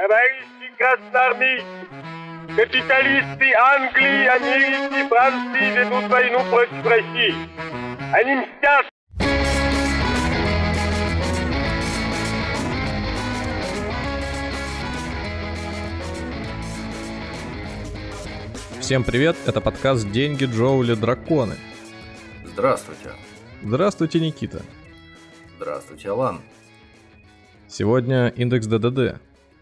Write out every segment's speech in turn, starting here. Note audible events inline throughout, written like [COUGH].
Товарищи красноармейцы, капиталисты Англии, Америки, Франции ведут войну против России. Они мстят Всем привет, это подкаст «Деньги, Джоули, Драконы». Здравствуйте. Здравствуйте, Никита. Здравствуйте, Алан. Сегодня индекс ДДД,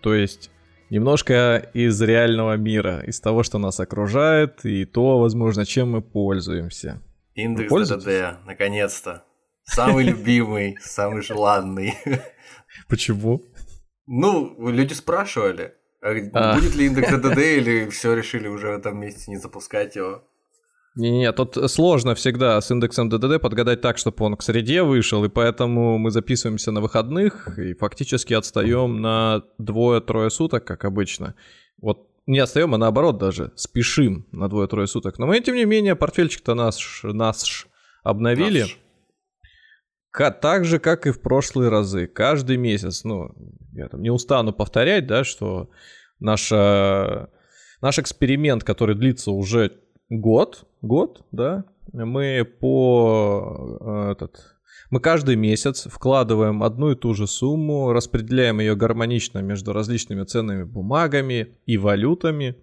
то есть немножко из реального мира, из того, что нас окружает, и то, возможно, чем мы пользуемся. Индекс ДДД, наконец-то. Самый любимый, самый желанный. Почему? Ну, люди спрашивали, а, а. будет ли индекс ДДД или все решили уже в этом месяце не запускать его? Не-не, тут сложно всегда с индексом ДДД подгадать так, чтобы он к среде вышел, и поэтому мы записываемся на выходных и фактически отстаем на двое-трое суток, как обычно. Вот не отстаем, а наоборот даже спешим на двое-трое суток. Но мы, тем не менее, портфельчик-то наш, наш обновили. Наш. Так же, как и в прошлые разы. Каждый месяц, ну, я там не устану повторять, да, что наша, наш эксперимент, который длится уже год, год, да, мы по э, этот, мы каждый месяц вкладываем одну и ту же сумму, распределяем ее гармонично между различными ценными бумагами и валютами.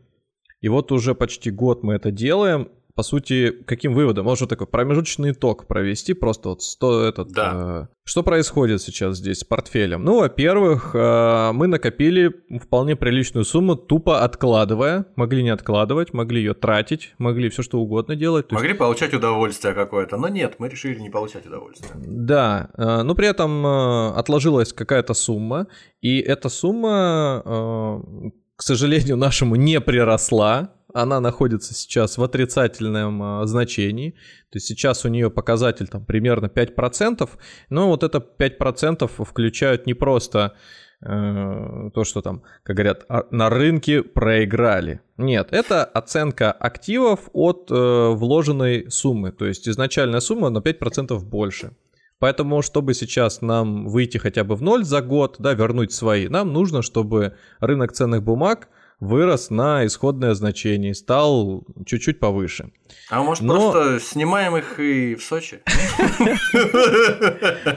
И вот уже почти год мы это делаем, по сути, каким выводом? Можно такой промежуточный итог провести, просто вот 100 этот... Да. Э, что происходит сейчас здесь с портфелем? Ну, во-первых, э, мы накопили вполне приличную сумму, тупо откладывая. Могли не откладывать, могли ее тратить, могли все что угодно делать. Могли есть... получать удовольствие какое-то, но нет, мы решили не получать удовольствие. Да, э, но при этом э, отложилась какая-то сумма, и эта сумма, э, к сожалению, нашему не приросла она находится сейчас в отрицательном а, значении. То есть сейчас у нее показатель там примерно 5%, но вот это 5% включают не просто э, то, что там, как говорят, а, на рынке проиграли. Нет, это оценка активов от э, вложенной суммы. То есть изначальная сумма на 5% больше. Поэтому, чтобы сейчас нам выйти хотя бы в ноль за год, да, вернуть свои, нам нужно, чтобы рынок ценных бумаг вырос на исходное значение, стал чуть-чуть повыше. А может Но... просто снимаем их и в Сочи?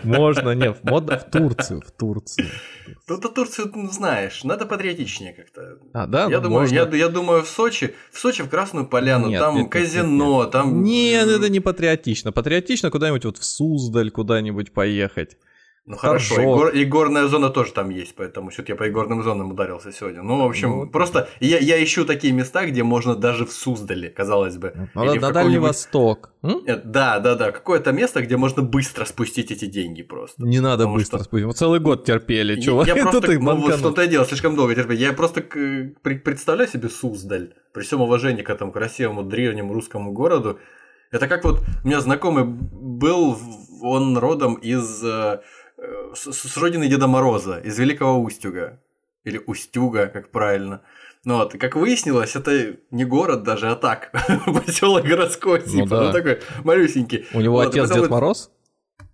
Можно, нет, модно в Турцию, в Турцию. Ну, ты Турцию знаешь, надо патриотичнее как-то. А, да? Я думаю, я, я думаю, в Сочи, в Сочи, в Красную Поляну, нет, там нет, казино, нет, там... Нет, это не патриотично. Патриотично куда-нибудь вот в Суздаль куда-нибудь поехать. Ну хорошо, и, гор, и горная зона тоже там есть, поэтому что-то я по игорным зонам ударился сегодня. Ну, в общем, ну, просто я, я ищу такие места, где можно даже в Суздале, казалось бы. Ну, или на Дальний Восток. Нет, э, да, да, да. Какое-то место, где можно быстро спустить эти деньги просто. Не надо Потому быстро что... спустить. Мы целый год терпели, чувак. Я, [LAUGHS] я просто, ты ну, вот что-то я делал, слишком долго терпели. Я просто представляю себе Суздаль, при всем уважении к этому красивому древнему русскому городу. Это как вот у меня знакомый был, он родом из Э, с, с родины Деда Мороза, из Великого Устюга. Или Устюга, как правильно. Ну вот, как выяснилось, это не город даже, а так, [LAUGHS] поселок городской, ну, типа, ну, да. ну такой малюсенький. У него вот, отец Дед. Мороз?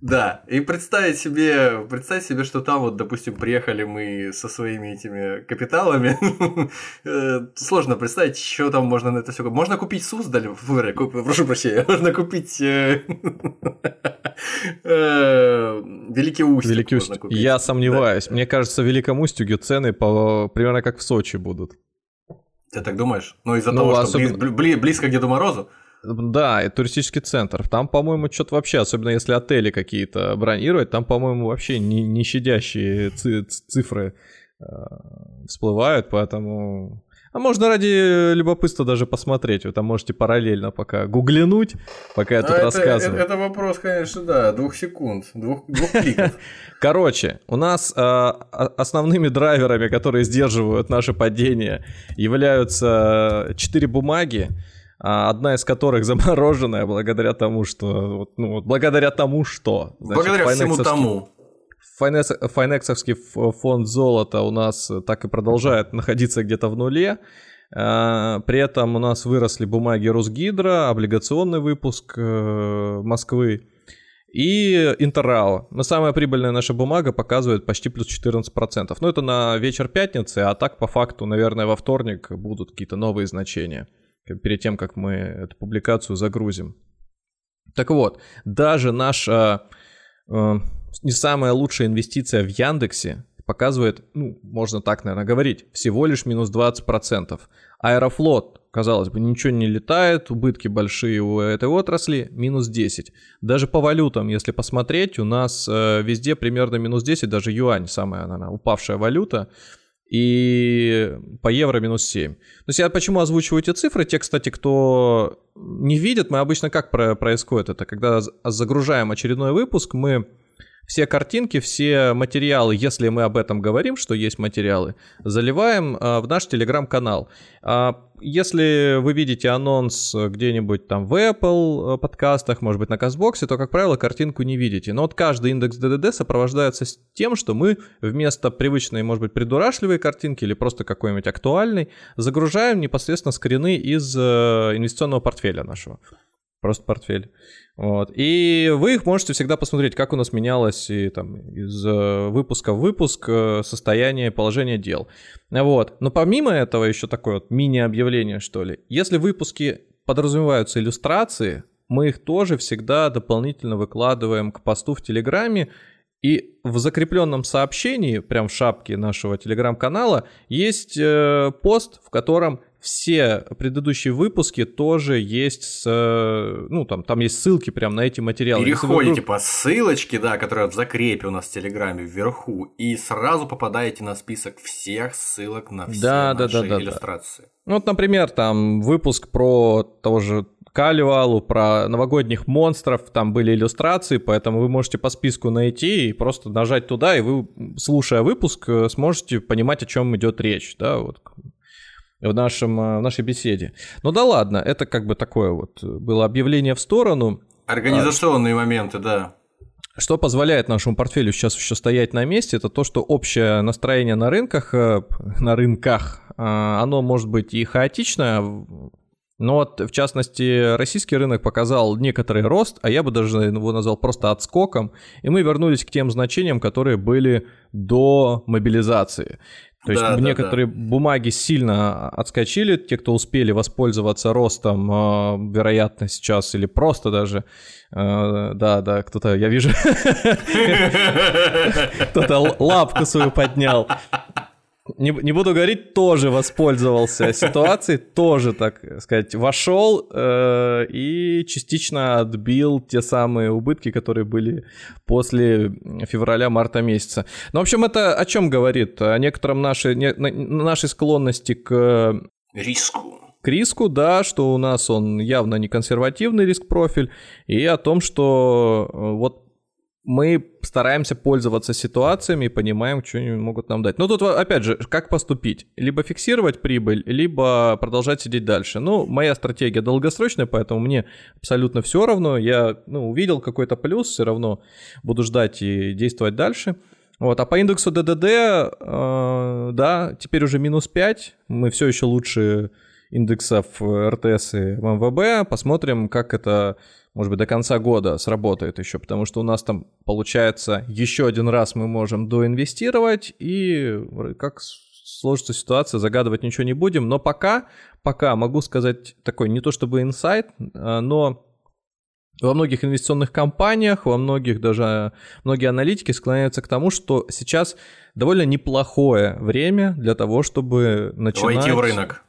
Да, и представить себе, представить себе, что там вот, допустим, приехали мы со своими этими капиталами, [LAUGHS] э, сложно представить, что там можно на это все. Можно купить Суздаль, прошу прощения, [LAUGHS] можно купить э, [LAUGHS] э, Великий Устюг. Великий Устюг. Я сомневаюсь. Мне кажется, в Великом Устюге цены примерно как в Сочи будут. Ты так думаешь? Ну, из-за ну, того, что близко к Деду Морозу? Да, и туристический центр. Там, по-моему, что-то вообще, особенно если отели какие-то бронировать, там, по-моему, вообще не, не щадящие цифры э, всплывают, поэтому... А можно ради любопытства даже посмотреть. Вы там можете параллельно пока гуглянуть, пока я тут а рассказываю. Это, это вопрос, конечно, да, двух секунд, двух, двух кликов. [LAUGHS] Короче, у нас э, основными драйверами, которые сдерживают наше падение, являются четыре бумаги. А одна из которых [LAUGHS] замороженная благодаря тому, что... Ну, благодаря тому, что... Значит, благодаря всему тому. Файнекс, файнексовский фонд золота у нас так и продолжает находиться где-то в нуле. А, при этом у нас выросли бумаги Росгидро, облигационный выпуск э, Москвы. И Интеррао. Но самая прибыльная наша бумага показывает почти плюс 14%. Ну, это на вечер пятницы, а так, по факту, наверное, во вторник будут какие-то новые значения перед тем, как мы эту публикацию загрузим. Так вот, даже наша э, не самая лучшая инвестиция в Яндексе показывает, ну, можно так, наверное, говорить, всего лишь минус 20%. Аэрофлот, казалось бы, ничего не летает, убытки большие у этой отрасли, минус 10. Даже по валютам, если посмотреть, у нас э, везде примерно минус 10, даже юань, самая, наверное, упавшая валюта, и по евро минус 7. То есть я почему озвучиваю эти цифры? Те, кстати, кто не видит, мы обычно как происходит это, когда загружаем очередной выпуск, мы все картинки, все материалы, если мы об этом говорим, что есть материалы, заливаем а, в наш телеграм-канал. А, если вы видите анонс где-нибудь там в Apple подкастах, может быть на Казбоксе, то, как правило, картинку не видите. Но вот каждый индекс DDD сопровождается тем, что мы вместо привычной, может быть, придурашливой картинки или просто какой-нибудь актуальной, загружаем непосредственно скрины из э, инвестиционного портфеля нашего. Просто портфель. Вот. И вы их можете всегда посмотреть, как у нас менялось и, там, из э, выпуска в выпуск э, состояние, положение дел. Вот. Но помимо этого еще такое вот мини-объявление, что ли. Если в выпуске подразумеваются иллюстрации, мы их тоже всегда дополнительно выкладываем к посту в Телеграме. И в закрепленном сообщении, прям в шапке нашего телеграм-канала, есть э, пост, в котором все предыдущие выпуски тоже есть с, э, ну там, там есть ссылки прям на эти материалы. Переходите вдруг... по ссылочке, да, которая в закрепе у нас в Телеграме вверху, и сразу попадаете на список всех ссылок на все да, наши да, да, да, иллюстрации. Да. Ну вот, например, там выпуск про того же Калюалу, про новогодних монстров, там были иллюстрации, поэтому вы можете по списку найти и просто нажать туда, и вы, слушая выпуск, э, сможете понимать, о чем идет речь, да, вот в, нашем, э, в нашей беседе. Ну да ладно, это как бы такое вот было объявление в сторону. Организационные а, моменты, да. Что позволяет нашему портфелю сейчас еще стоять на месте, это то, что общее настроение на рынках, э, на рынках, э, оно может быть и хаотичное, но вот, в частности, российский рынок показал некоторый рост, а я бы даже его назвал просто отскоком, и мы вернулись к тем значениям, которые были до мобилизации. То есть да, некоторые да. бумаги сильно отскочили, те, кто успели воспользоваться ростом, э, вероятно, сейчас или просто даже, э, да, да, кто-то, я вижу, [LAUGHS] кто-то лапку свою поднял не, не буду говорить, тоже воспользовался ситуацией, тоже, так сказать, вошел э, и частично отбил те самые убытки, которые были после февраля-марта месяца. Ну, в общем, это о чем говорит? О некотором нашей, не, нашей склонности к... Риску к риску, да, что у нас он явно не консервативный риск-профиль, и о том, что э, вот мы стараемся пользоваться ситуациями и понимаем, что они могут нам дать. Но тут, опять же, как поступить? Либо фиксировать прибыль, либо продолжать сидеть дальше. Ну, моя стратегия долгосрочная, поэтому мне абсолютно все равно. Я ну, увидел какой-то плюс, все равно буду ждать и действовать дальше. Вот, а по индексу ДДД, э, да, теперь уже минус 5. Мы все еще лучше индексов РТС и МВБ. Посмотрим, как это может быть, до конца года сработает еще, потому что у нас там получается еще один раз мы можем доинвестировать, и как сложится ситуация, загадывать ничего не будем, но пока, пока могу сказать такой, не то чтобы инсайт, а, но во многих инвестиционных компаниях, во многих даже, многие аналитики склоняются к тому, что сейчас довольно неплохое время для того, чтобы начинать... Войти в рынок.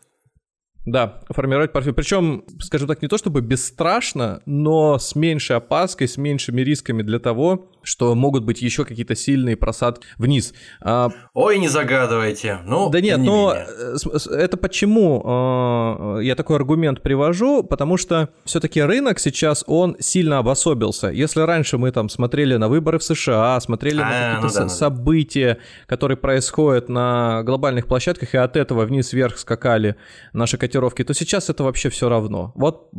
Да, формировать портфель. Причем, скажем так, не то чтобы бесстрашно, но с меньшей опаской, с меньшими рисками для того, что могут быть еще какие-то сильные просадки вниз. А... Ой, не загадывайте. Ну, да нет, не но менее. это почему а, я такой аргумент привожу? Потому что все-таки рынок сейчас, он сильно обособился. Если раньше мы там смотрели на выборы в США, смотрели а, на какие-то ну да, события, которые происходят на глобальных площадках, и от этого вниз-вверх скакали наши котировки, то сейчас это вообще все равно. Вот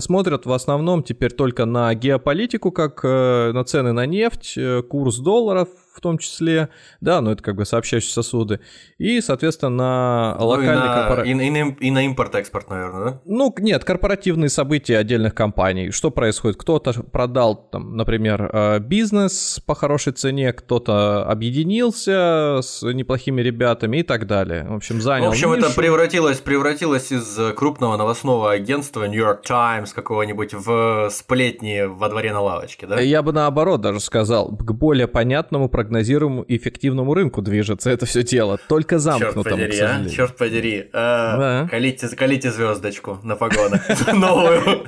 смотрят в основном теперь только на геополитику, как э, на цены на нефть, э, курс долларов, в том числе, да, но это как бы сообщающие сосуды, и, соответственно, на ну, локальный и, на, корпора... и, и, и на импорт-экспорт, наверное, да? Ну, нет, корпоративные события отдельных компаний. Что происходит? Кто-то продал, там, например, э, бизнес по хорошей цене, кто-то объединился с неплохими ребятами и так далее. В общем, занял В общем, нишу. это превратилось, превратилось из крупного новостного агентства New York Times какого-нибудь в сплетни во дворе на лавочке, да? Я бы наоборот даже сказал, к более понятному, прогнозируемому и эффективному рынку движется это все дело. Только замкнутому, Черт подери, а? Черт подери. А, да. Колите, колите звездочку на погонах. [LAUGHS] Новую.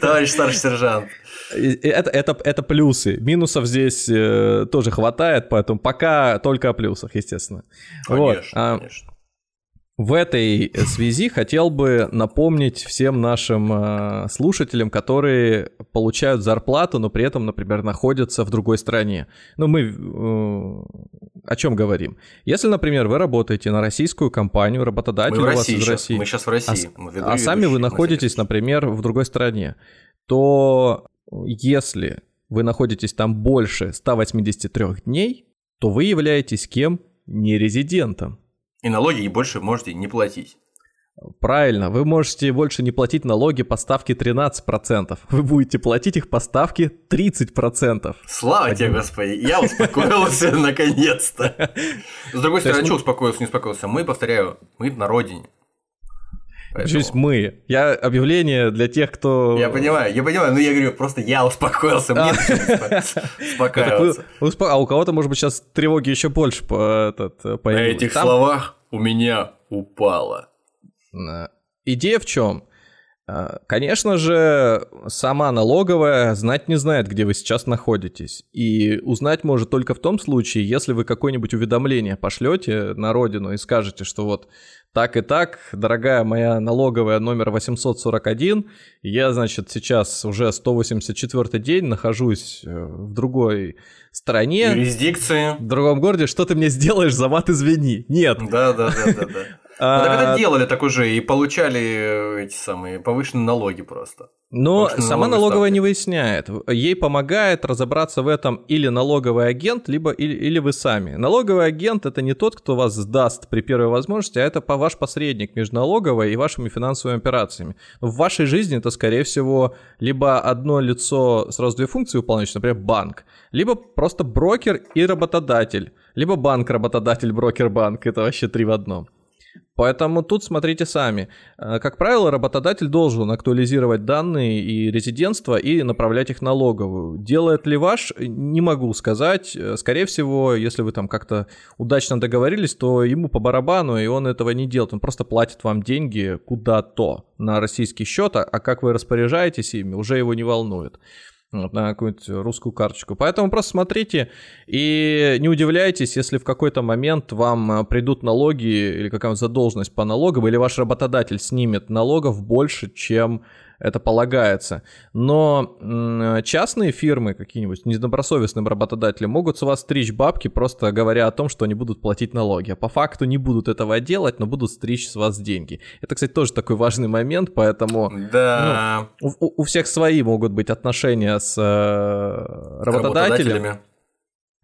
Товарищ старший сержант. Это, это, это плюсы. Минусов здесь э, тоже хватает, поэтому пока только о плюсах, естественно. Конечно, вот. а, конечно. В этой связи хотел бы напомнить всем нашим э, слушателям, которые получают зарплату, но при этом, например, находятся в другой стране. Ну, мы э, о чем говорим? Если, например, вы работаете на российскую компанию, работодатель мы у вас из России. Мы сейчас в России. А, а сами вы находитесь, например, в другой стране, то если вы находитесь там больше 183 дней, то вы являетесь кем? Не резидентом. И налоги больше можете не платить. Правильно, вы можете больше не платить налоги по ставке 13%. Вы будете платить их по ставке 30%. Слава Один... тебе, Господи, я успокоился [LAUGHS] наконец-то. С другой стороны, что успокоился, не успокоился? Мы, повторяю, мы на родине. Поэтому... мы. Я объявление для тех, кто... Я понимаю, я понимаю, но я говорю, просто я успокоился, мне [LAUGHS] успокаиваться. А у кого-то, может быть, сейчас тревоги еще больше по На этих словах у меня упало. Идея в чем? А, конечно же, сама налоговая знать не знает, где вы сейчас находитесь. И узнать может только в том случае, если вы какое-нибудь уведомление пошлете на родину и скажете, что вот так и так, дорогая моя налоговая номер 841, я, значит, сейчас уже 184 день нахожусь э, в другой стране. Юрисдикции. В другом городе, что ты мне сделаешь, за мат извини. Нет. Да, да, да, да, да. А... Так это делали так уже и получали э, эти самые повышенные налоги просто. Но сама налоговая ставки. не выясняет. Ей помогает разобраться в этом или налоговый агент, либо или, или вы сами. Налоговый агент это не тот, кто вас сдаст при первой возможности, а это по ваш посредник между налоговой и вашими финансовыми операциями. В вашей жизни это, скорее всего, либо одно лицо сразу две функции выполняющее, например, банк, либо просто брокер и работодатель, либо банк, работодатель, брокер, банк. Это вообще три в одном. Поэтому тут смотрите сами. Э, как правило, работодатель должен актуализировать данные и резидентство и направлять их налоговую. Делает ли ваш, не могу сказать. Э, скорее всего, если вы там как-то удачно договорились, то ему по барабану, и он этого не делает. Он просто платит вам деньги куда-то на российский счет, а как вы распоряжаетесь ими, уже его не волнует на какую-нибудь русскую карточку. Поэтому просто смотрите и не удивляйтесь, если в какой-то момент вам э, придут налоги или какая-нибудь задолженность по налогам, или ваш работодатель снимет налогов больше, чем это полагается. Но частные фирмы, какие-нибудь недобросовестные работодатели, могут с вас стричь бабки, просто говоря о том, что они будут платить налоги. А по факту не будут этого делать, но будут стричь с вас деньги. Это, кстати, тоже такой важный момент, поэтому да. ну, у, у всех свои могут быть отношения с э, работодателем.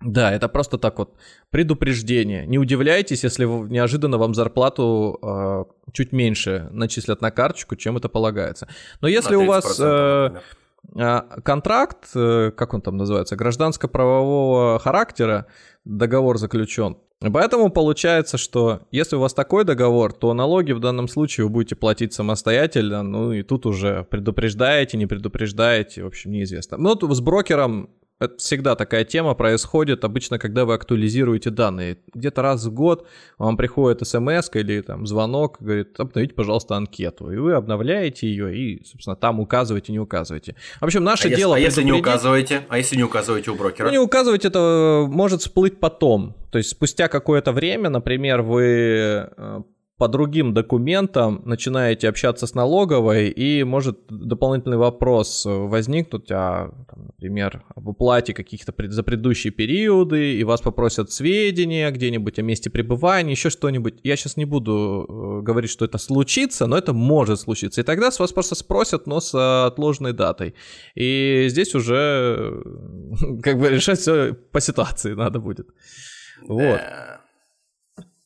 Да, это просто так вот предупреждение. Не удивляйтесь, если неожиданно вам зарплату э, чуть меньше начислят на карточку, чем это полагается. Но если у вас э, э, контракт, э, как он там называется, гражданско-правового характера, договор заключен, Поэтому получается, что если у вас такой договор, то налоги в данном случае вы будете платить самостоятельно, ну и тут уже предупреждаете, не предупреждаете, в общем, неизвестно. Но ну, с брокером это всегда такая тема происходит, обычно, когда вы актуализируете данные. Где-то раз в год вам приходит смс или там звонок, говорит, обновите, пожалуйста, анкету. И вы обновляете ее и, собственно, там указываете, не указываете. В общем, наше а дело... Если, а если не указываете? А если не указываете у брокера? Ну, не указывать это может всплыть потом. То есть спустя какое-то время, например, вы э, по другим документам начинаете общаться с налоговой, и может дополнительный вопрос возникнуть, а, там, например, об уплате каких-то пред, за предыдущие периоды, и вас попросят сведения где-нибудь о месте пребывания, еще что-нибудь. Я сейчас не буду э, говорить, что это случится, но это может случиться. И тогда с вас просто спросят, но с отложенной датой. И здесь уже [LAUGHS] как бы решать все по ситуации надо будет. Вот.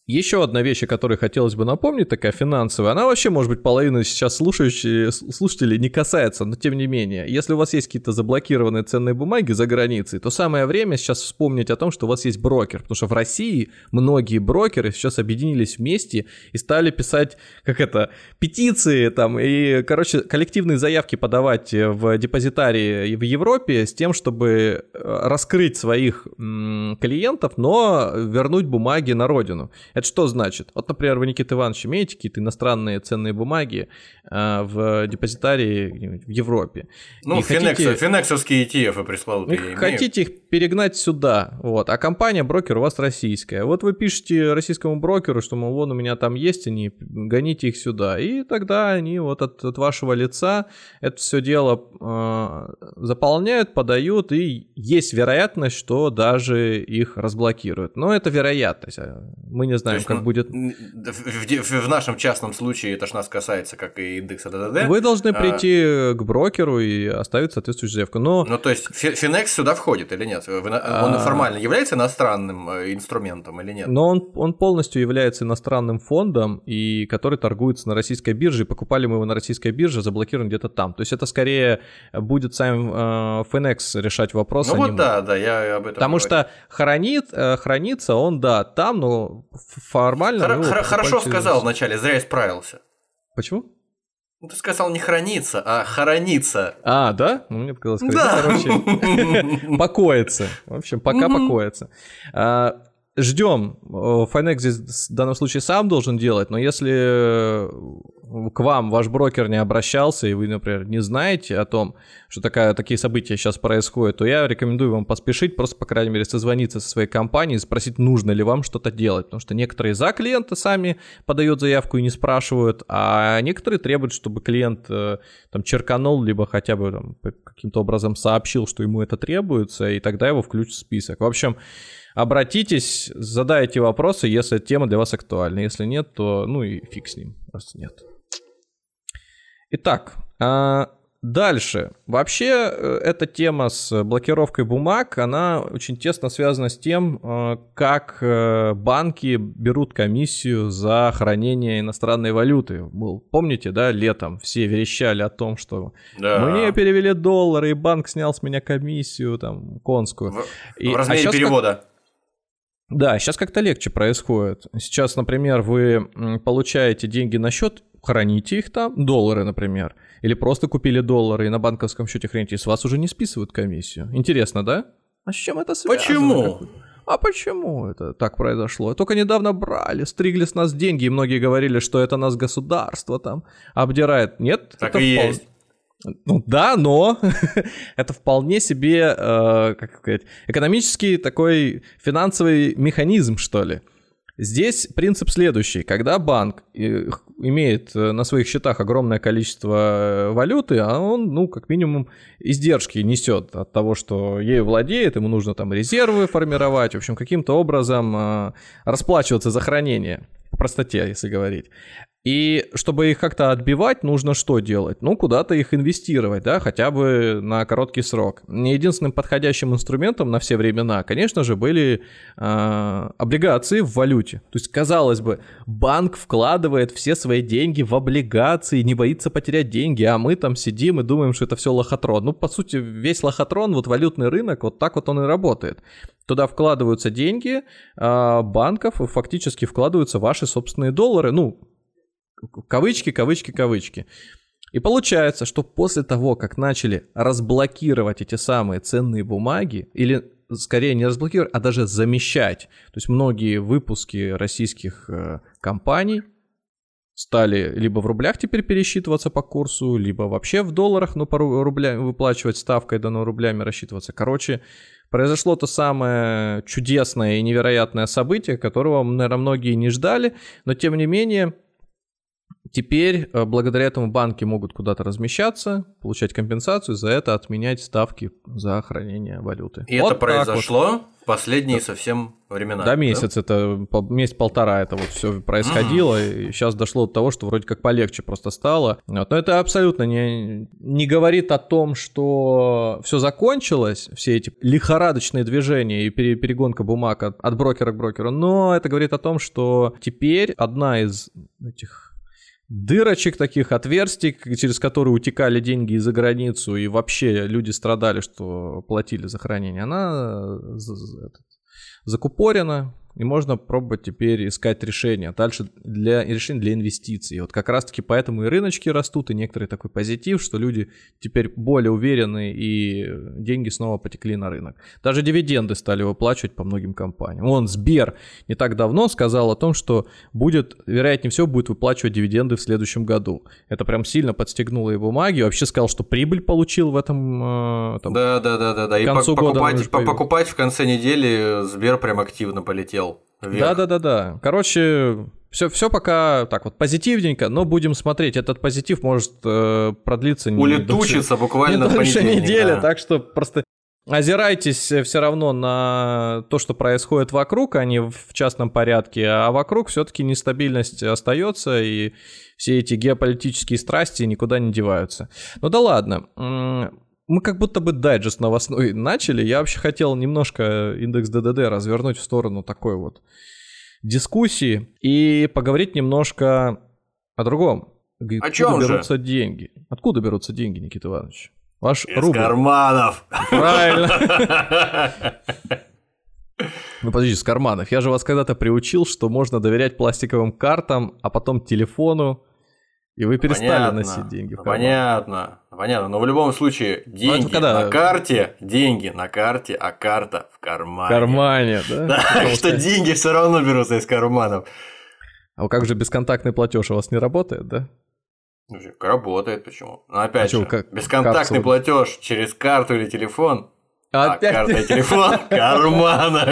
Еще одна вещь, о которой хотелось бы напомнить, такая финансовая, она вообще, может быть, половина сейчас слушающие, слушателей не касается, но тем не менее, если у вас есть какие-то заблокированные ценные бумаги за границей, то самое время сейчас вспомнить о том, что у вас есть брокер, потому что в России многие брокеры сейчас объединились вместе и стали писать, как это, петиции там, и, короче, коллективные заявки подавать в депозитарии в Европе с тем, чтобы э, раскрыть своих клиентов, но вернуть бумаги на родину. Это что значит? Вот, например, вы, Никита Иванович, имеете какие-то иностранные ценные бумаги э, в депозитарии в Европе. Ну, и финекс, хотите... финексовские ETF пресловутые. Хотите их перегнать сюда, вот, а компания, брокер у вас российская. Вот вы пишете российскому брокеру, что, мол, вон у меня там есть они, гоните их сюда. И тогда они вот от, от вашего лица это все дело э, заполняют, подают, и есть вероятность, что даже их разблокируют. Но это вероятность. А мы не знаем, есть, как ну, будет. В, в, в нашем частном случае это ж нас касается, как и индекса ДДД. Вы должны а, прийти а... к брокеру и оставить соответствующую заявку. Но... Ну, то есть Финекс сюда входит или нет? Он а... формально является иностранным э, инструментом или нет? Но он, он полностью является иностранным фондом, и который торгуется на российской бирже, покупали мы его на российской бирже, заблокирован где-то там. То есть это скорее будет сам э, Finex решать вопрос. Ну вот да, да, я об этом Потому говорю. что хранит, э, хранится он, да, там, но формально... Хор- хор- хорошо сказал вначале, зря исправился. Почему? Ну, ты сказал не хранится, а хоронится. А, да? Ну, мне показалось, да. короче, [LAUGHS] покоится. В общем, пока покоится. Ждем. Finex здесь в данном случае сам должен делать, но если к вам ваш брокер не обращался, и вы, например, не знаете о том, что такая, такие события сейчас происходят, то я рекомендую вам поспешить, просто, по крайней мере, созвониться со своей компанией спросить, нужно ли вам что-то делать. Потому что некоторые за клиента сами подают заявку и не спрашивают, а некоторые требуют, чтобы клиент э, там черканул, либо хотя бы там, каким-то образом сообщил, что ему это требуется, и тогда его включат в список. В общем, обратитесь, задайте вопросы, если тема для вас актуальна. Если нет, то ну и фиг с ним, просто нет. Итак, а, дальше. Вообще, э, эта тема с блокировкой бумаг, она очень тесно связана с тем, э, как э, банки берут комиссию за хранение иностранной валюты. Помните, да, летом все верещали о том, что да. мне перевели доллары, и банк снял с меня комиссию, там, конскую. В, и, в размере а перевода. Как... Да, сейчас как-то легче происходит. Сейчас, например, вы получаете деньги на счет, храните их там, доллары, например, или просто купили доллары и на банковском счете храните, и с вас уже не списывают комиссию. Интересно, да? А с чем это связано? Почему? А почему это так произошло? Только недавно брали, стригли с нас деньги, и многие говорили, что это нас государство там обдирает. Нет? Так это и вполне... есть. Ну да, но [LAUGHS] это вполне себе, э, как сказать, экономический такой финансовый механизм, что ли. Здесь принцип следующий. Когда банк э, имеет э, на своих счетах огромное количество э, валюты, а он, ну, как минимум, издержки несет от того, что ею владеет, ему нужно там резервы формировать, в общем, каким-то образом расплачиваться за хранение по простоте, если говорить. И чтобы их как-то отбивать, нужно что делать? Ну, куда-то их инвестировать, да, хотя бы на короткий срок. Не единственным подходящим инструментом на все времена, конечно же, были э, облигации в валюте. То есть, казалось бы, банк вкладывает все свои деньги в облигации, не боится потерять деньги, а мы там сидим и думаем, что это все лохотрон. Ну, по сути, весь лохотрон, вот валютный рынок, вот так вот он и работает. Туда вкладываются деньги э, банков, фактически вкладываются ваши собственные доллары, ну, Кавычки, кавычки, кавычки. И получается, что после того, как начали разблокировать эти самые ценные бумаги, или скорее не разблокировать, а даже замещать, то есть многие выпуски российских э, компаний стали либо в рублях теперь пересчитываться по курсу, либо вообще в долларах, но по рублям выплачивать ставкой, да, но рублями рассчитываться. Короче, произошло то самое чудесное и невероятное событие, которого, наверное, многие не ждали, но тем не менее Теперь э, благодаря этому банки могут куда-то размещаться, получать компенсацию, за это отменять ставки за хранение валюты. И вот это произошло вот. в последние да. совсем времена. Да, месяц, да? это месяц-полтора это вот все происходило, mm. и сейчас дошло до того, что вроде как полегче просто стало. Вот. Но это абсолютно не, не говорит о том, что все закончилось, все эти лихорадочные движения и перегонка бумаг от, от брокера к брокеру, но это говорит о том, что теперь одна из этих дырочек таких, отверстий, через которые утекали деньги за границу, и вообще люди страдали, что платили за хранение, она закупорена, и можно пробовать теперь искать решения. Дальше для решения для инвестиций. Вот как раз-таки поэтому и рыночки растут, и некоторый такой позитив, что люди теперь более уверены, и деньги снова потекли на рынок. Даже дивиденды стали выплачивать по многим компаниям. Он, Сбер, не так давно сказал о том, что будет, вероятнее всего, будет выплачивать дивиденды в следующем году. Это прям сильно подстегнуло его магию. Вообще сказал, что прибыль получил в этом э, там, Да, да, да, да, да. И покупать, года покупать в конце недели Сбер прям активно полетел да, да, да, да. Короче, все, все пока так вот позитивненько, но будем смотреть. Этот позитив может э, продлиться не улетучиться дольше, буквально не дольше недели, да. так что просто озирайтесь все равно на то, что происходит вокруг, а не в частном порядке, а вокруг все-таки нестабильность остается и все эти геополитические страсти никуда не деваются. Ну да ладно мы как будто бы дайджест новостной начали. Я вообще хотел немножко индекс ДДД развернуть в сторону такой вот дискуссии и поговорить немножко о другом. О чем берутся же? деньги? Откуда берутся деньги, Никита Иванович? Ваш Из рубль. карманов. Правильно. [LAUGHS] Ну, подожди, с карманов. Я же вас когда-то приучил, что можно доверять пластиковым картам, а потом телефону, и вы перестали понятно, носить деньги в. Понятно, понятно. Но в любом случае, ну, деньги когда... на карте, деньги на карте, а карта в кармане. В кармане, да? Да, что деньги все равно берутся из карманов. А как же бесконтактный платеж у вас не работает, да? Ну, работает, почему? Но опять а же, как, бесконтактный как платеж через карту или телефон, а опять? карта и телефон [LAUGHS] кармана.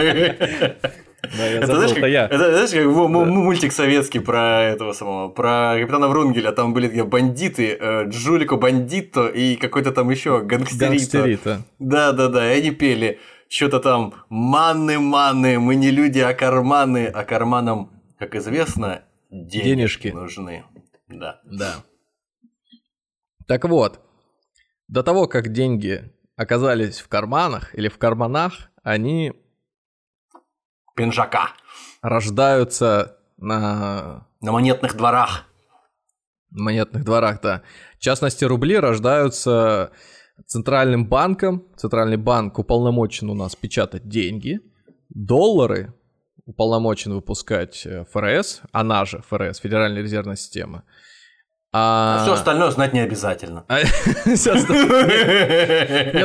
Да, я это, забыл, знаешь, как, я. Это, знаешь, как да. мультик советский про этого самого, про капитана Врунгеля, там были такие бандиты, э, Джулико Бандито и какой-то там еще гангстерито. Гангстерито. Да, да, да, и они пели что-то там «Манны, манны, мы не люди, а карманы», а карманам, как известно, денежки. нужны. Да. Да. Так вот, до того, как деньги оказались в карманах или в карманах, они пинжака. Рождаются на... На монетных дворах. На монетных дворах, да. В частности, рубли рождаются центральным банком. Центральный банк уполномочен у нас печатать деньги. Доллары уполномочен выпускать э, ФРС, она же ФРС, Федеральная резервная система. А, а все остальное знать не обязательно. [LAUGHS] Нет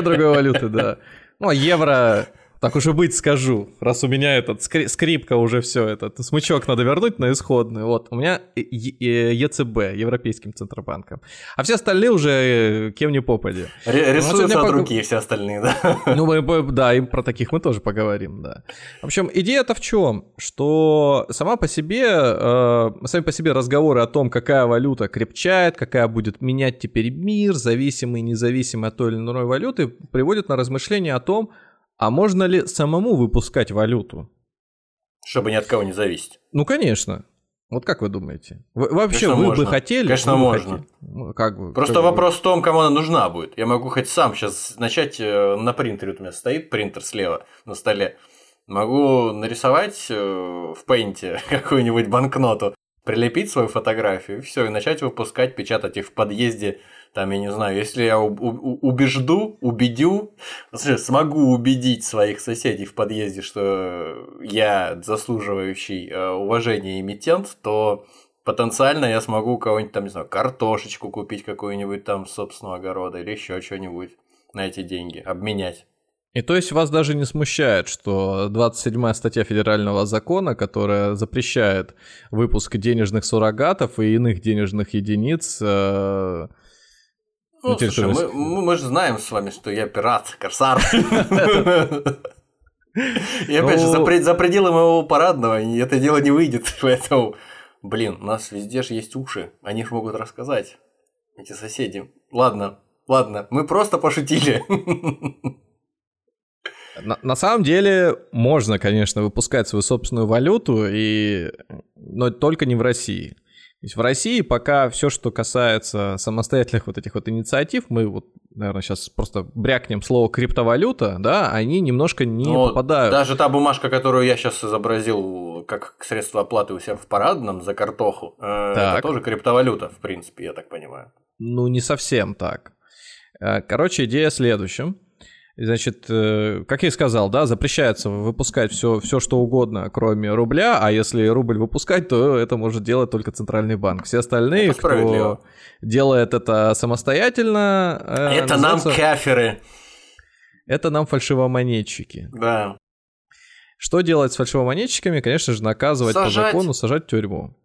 другой валюты, да. Ну, а евро так уже быть скажу, раз у меня этот скри- скрипка уже все, этот смычок надо вернуть на исходный. Вот, у меня ЕЦБ, Европейским Центробанком. А все остальные уже э, кем не попади. Р- рисуются от пог... руки все остальные, да? Ну, мы, да, и про таких мы тоже поговорим, да. В общем, идея-то в чем? Что сама по себе, э, сами по себе разговоры о том, какая валюта крепчает, какая будет менять теперь мир, зависимый, независимый от той или иной валюты, приводят на размышления о том, а можно ли самому выпускать валюту? Чтобы ни от кого не зависеть. Ну, конечно. Вот как вы думаете? Вы, вообще, Конечно, вы можно. бы хотели? Конечно, можно. Хотели? Ну, как бы, Просто как вопрос бы... в том, кому она нужна будет. Я могу хоть сам сейчас начать э, на принтере, вот у меня стоит принтер слева на столе. Могу нарисовать э, в пейнте [LAUGHS] какую-нибудь банкноту, прилепить свою фотографию, и все, и начать выпускать, печатать их в подъезде там, я не знаю, если я убежду, убедю, смогу убедить своих соседей в подъезде, что я заслуживающий э, уважения эмитент, то потенциально я смогу кого-нибудь там, не знаю, картошечку купить какую-нибудь там собственного огорода или еще что-нибудь на эти деньги, обменять. И то есть вас даже не смущает, что 27-я статья федерального закона, которая запрещает выпуск денежных суррогатов и иных денежных единиц э, ну, слушай, мы, мы, мы же знаем с вами, что я пират, корсар. [LAUGHS] И опять же, за, за пределы моего парадного это дело не выйдет, [LAUGHS] поэтому, блин, у нас везде же есть уши, они же могут рассказать, эти соседи. Ладно, ладно, мы просто пошутили. [LAUGHS] На, на самом деле можно, конечно, выпускать свою собственную валюту, и... но только не в России есть в России пока все, что касается самостоятельных вот этих вот инициатив, мы вот, наверное, сейчас просто брякнем слово криптовалюта, да, они немножко не Но попадают. Даже та бумажка, которую я сейчас изобразил как средство оплаты у себя в парадном за картоху, э, это тоже криптовалюта, в принципе, я так понимаю. Ну, не совсем так. Э, короче, идея в следующем. Значит, э, как я и сказал, да, запрещается выпускать все, все что угодно, кроме рубля, а если рубль выпускать, то это может делать только центральный банк. Все остальные, кто делает это самостоятельно... Э, это нам каферы. Это нам фальшивомонетчики. Да. Что делать с фальшивомонетчиками? Конечно же, наказывать сажать. по закону, сажать в тюрьму.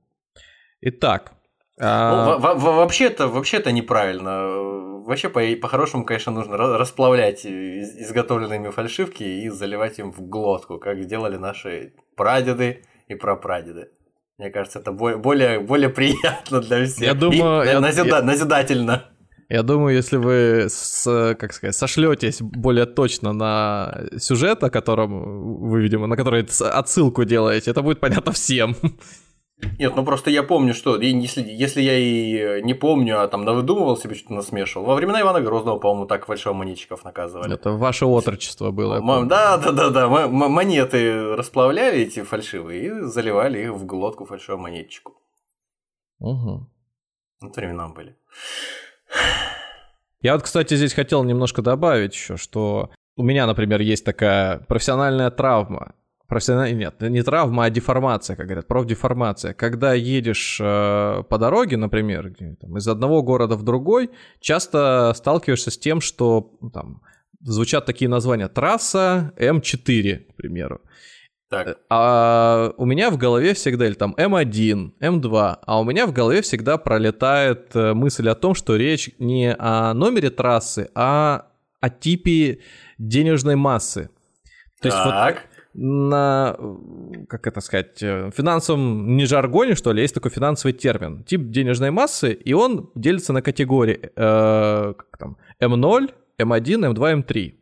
Итак. А... Ну, вообще-то, вообще-то неправильно Вообще, по- по-хорошему, конечно, нужно расплавлять изготовленными фальшивки и заливать им в глотку, как сделали наши прадеды и прапрадеды. Мне кажется, это более, более [LAUGHS] приятно для всех. Я думаю... И я, назида- я, назидательно. Я думаю, если вы, с, как сказать, сошлетесь более точно на сюжет, о котором вы, видимо, на который отсылку делаете, это будет понятно всем. [LAUGHS] Нет, ну просто я помню, что если, если я и не помню, а там навыдумывал себе что-то насмешивал, во времена Ивана Грозного, по-моему, так фальшивомонетчиков наказывали. Это ваше отрочество было. Да, да, да, да. Монеты расплавляли эти фальшивые и заливали их в глотку фальшивомонетчику. Угу. Вот времена были. Я вот, кстати, здесь хотел немножко добавить еще, что у меня, например, есть такая профессиональная травма профессиональная, нет, не травма, а деформация, как говорят, профдеформация. Когда едешь э, по дороге, например, там, из одного города в другой, часто сталкиваешься с тем, что ну, там звучат такие названия. Трасса М4, к примеру. Так. Э, а у меня в голове всегда, или там М1, М2, а у меня в голове всегда пролетает э, мысль о том, что речь не о номере трассы, а о типе денежной массы. То так. есть вот на, как это сказать, э, финансовом не жаргоне, что ли, есть такой финансовый термин. Тип денежной массы, и он делится на категории э, как там, М0, М1, М2, М3.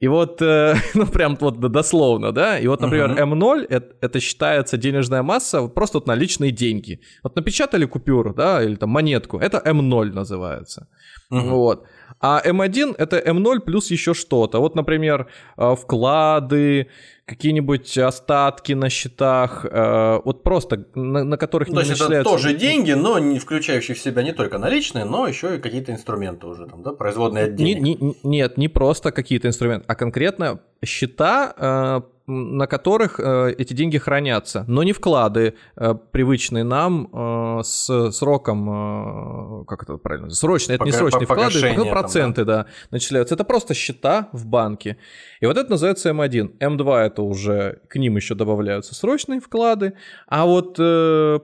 И вот, э, [LAUGHS] ну прям вот дословно, да, и вот, например, uh-huh. М0 это, это считается денежная масса просто вот наличные деньги. Вот напечатали купюру, да, или там монетку, это М0 называется. Uh-huh. Вот. А М1 это М0 плюс еще что-то. Вот, например, э, вклады, какие-нибудь остатки на счетах, э, вот просто на, на которых ну, не То есть это тоже деньги, но не включающие в себя не только наличные, но еще и какие-то инструменты уже там, да, производные от денег. Не, не, нет, не просто какие-то инструменты, а конкретно счета э, на которых э, эти деньги хранятся, но не вклады, э, привычные нам с сроком, как это правильно, срочные, это не срочные вклады, это проценты, там, да. да, начисляются. Это просто счета в банке. И вот это называется М1. М2 это уже, к ним еще добавляются срочные вклады, а вот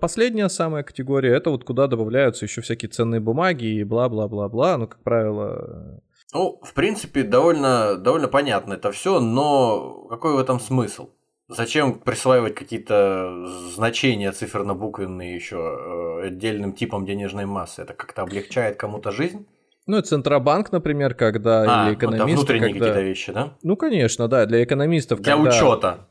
последняя самая категория, это вот куда добавляются еще всякие ценные бумаги и бла-бла-бла-бла, ну, как правило, ну, в принципе, довольно, довольно понятно это все, но какой в этом смысл? Зачем присваивать какие-то значения циферно-буквенные еще э, отдельным типом денежной массы? Это как-то облегчает кому-то жизнь? Ну, Центробанк, например, когда а, или экономисты. Ну, это внутренние когда... какие-то вещи, да? Ну, конечно, да, для экономистов. Для когда... учета.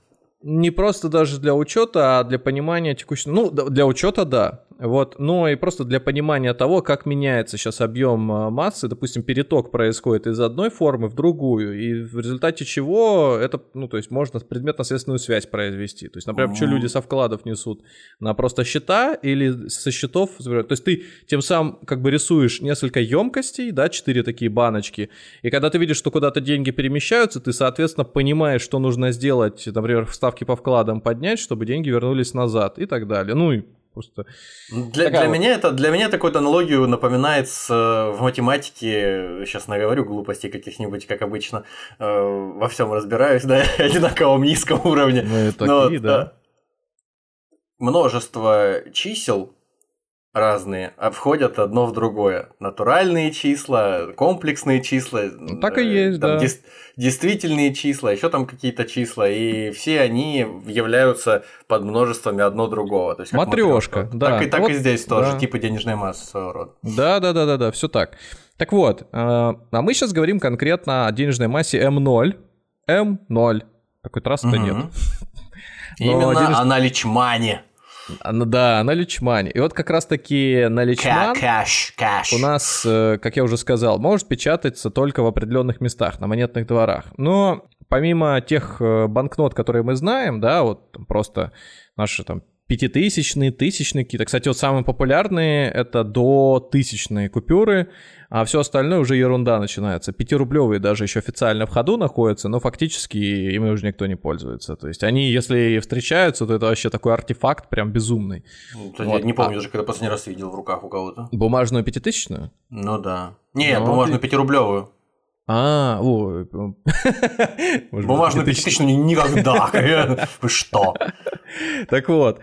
Не просто даже для учета, а для понимания текущего. Ну, для учета, да. Вот, но и просто для понимания того, как меняется сейчас объем а, массы, допустим, переток происходит из одной формы в другую, и в результате чего это, ну, то есть можно предметно-следственную связь произвести. То есть, например, что люди со вкладов несут на просто счета или со счетов, то есть ты тем самым как бы рисуешь несколько емкостей, да, четыре такие баночки, и когда ты видишь, что куда-то деньги перемещаются, ты, соответственно, понимаешь, что нужно сделать, например, ставки по вкладам поднять, чтобы деньги вернулись назад и так далее. Ну и Просто... Для, для, вот. меня это, для меня такую аналогию напоминает с, в математике, сейчас наговорю глупостей каких-нибудь, как обычно, э, во всем разбираюсь, да, [LAUGHS] одинаковом низком уровне. Мы такие, Но, да. Множество чисел разные, входят одно в другое. Натуральные числа, комплексные числа. Ну, так и э, есть, да. Дес- действительные числа, еще там какие-то числа, и все они являются под множествами одно другого. То есть матрешка, да. Так и, так вот, и здесь тоже, да. типа денежная масса своего рода. Да, да, да, да, да, все так. Так вот, э, а мы сейчас говорим конкретно о денежной массе М0. М0. Такой трассы-то угу. нет. Именно денеж... о наличмане. Ну да, на Личмане. И вот как раз-таки на Личман кэш, кэш. у нас, э, как я уже сказал, может печататься только в определенных местах, на монетных дворах. Но помимо тех э, банкнот, которые мы знаем, да, вот просто наши там пятитысячные, тысячные какие-то. Кстати, вот самые популярные это до тысячные купюры, а все остальное уже ерунда начинается. Пятирублевые даже еще официально в ходу находятся, но фактически ими уже никто не пользуется. То есть они, если встречаются, то это вообще такой артефакт прям безумный. Ну, вот. Я не помню а... даже, когда последний раз видел в руках у кого-то. Бумажную пятитысячную? Ну да. Нет, ну, бумажную ты... пятирублевую. А, о, [LAUGHS] Бумажную пятитысячную никогда. [LAUGHS] Вы что? Так вот,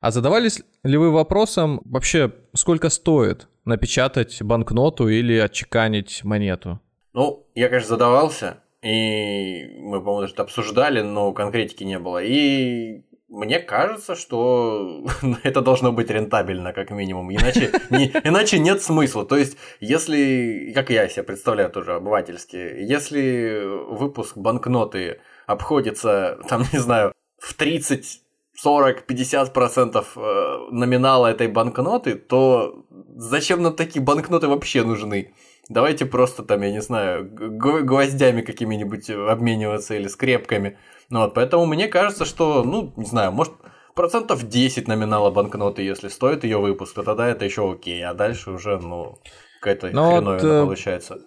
а задавались ли вы вопросом вообще, сколько стоит напечатать банкноту или отчеканить монету? Ну, я, конечно, задавался, и мы, по-моему, даже это обсуждали, но конкретики не было. И мне кажется, что [LAUGHS] это должно быть рентабельно, как минимум. Иначе, не, иначе нет смысла. То есть, если, как я себе представляю тоже обывательски, если выпуск банкноты обходится, там, не знаю, в 30 40-50% э, номинала этой банкноты, то зачем нам такие банкноты вообще нужны? Давайте просто там, я не знаю, гвоздями какими-нибудь обмениваться или скрепками. Ну вот, поэтому мне кажется, что, ну, не знаю, может, процентов 10 номинала банкноты, если стоит ее выпуск, то тогда это еще окей, а дальше уже, ну, какая-то Но хреновина вот, э, получается.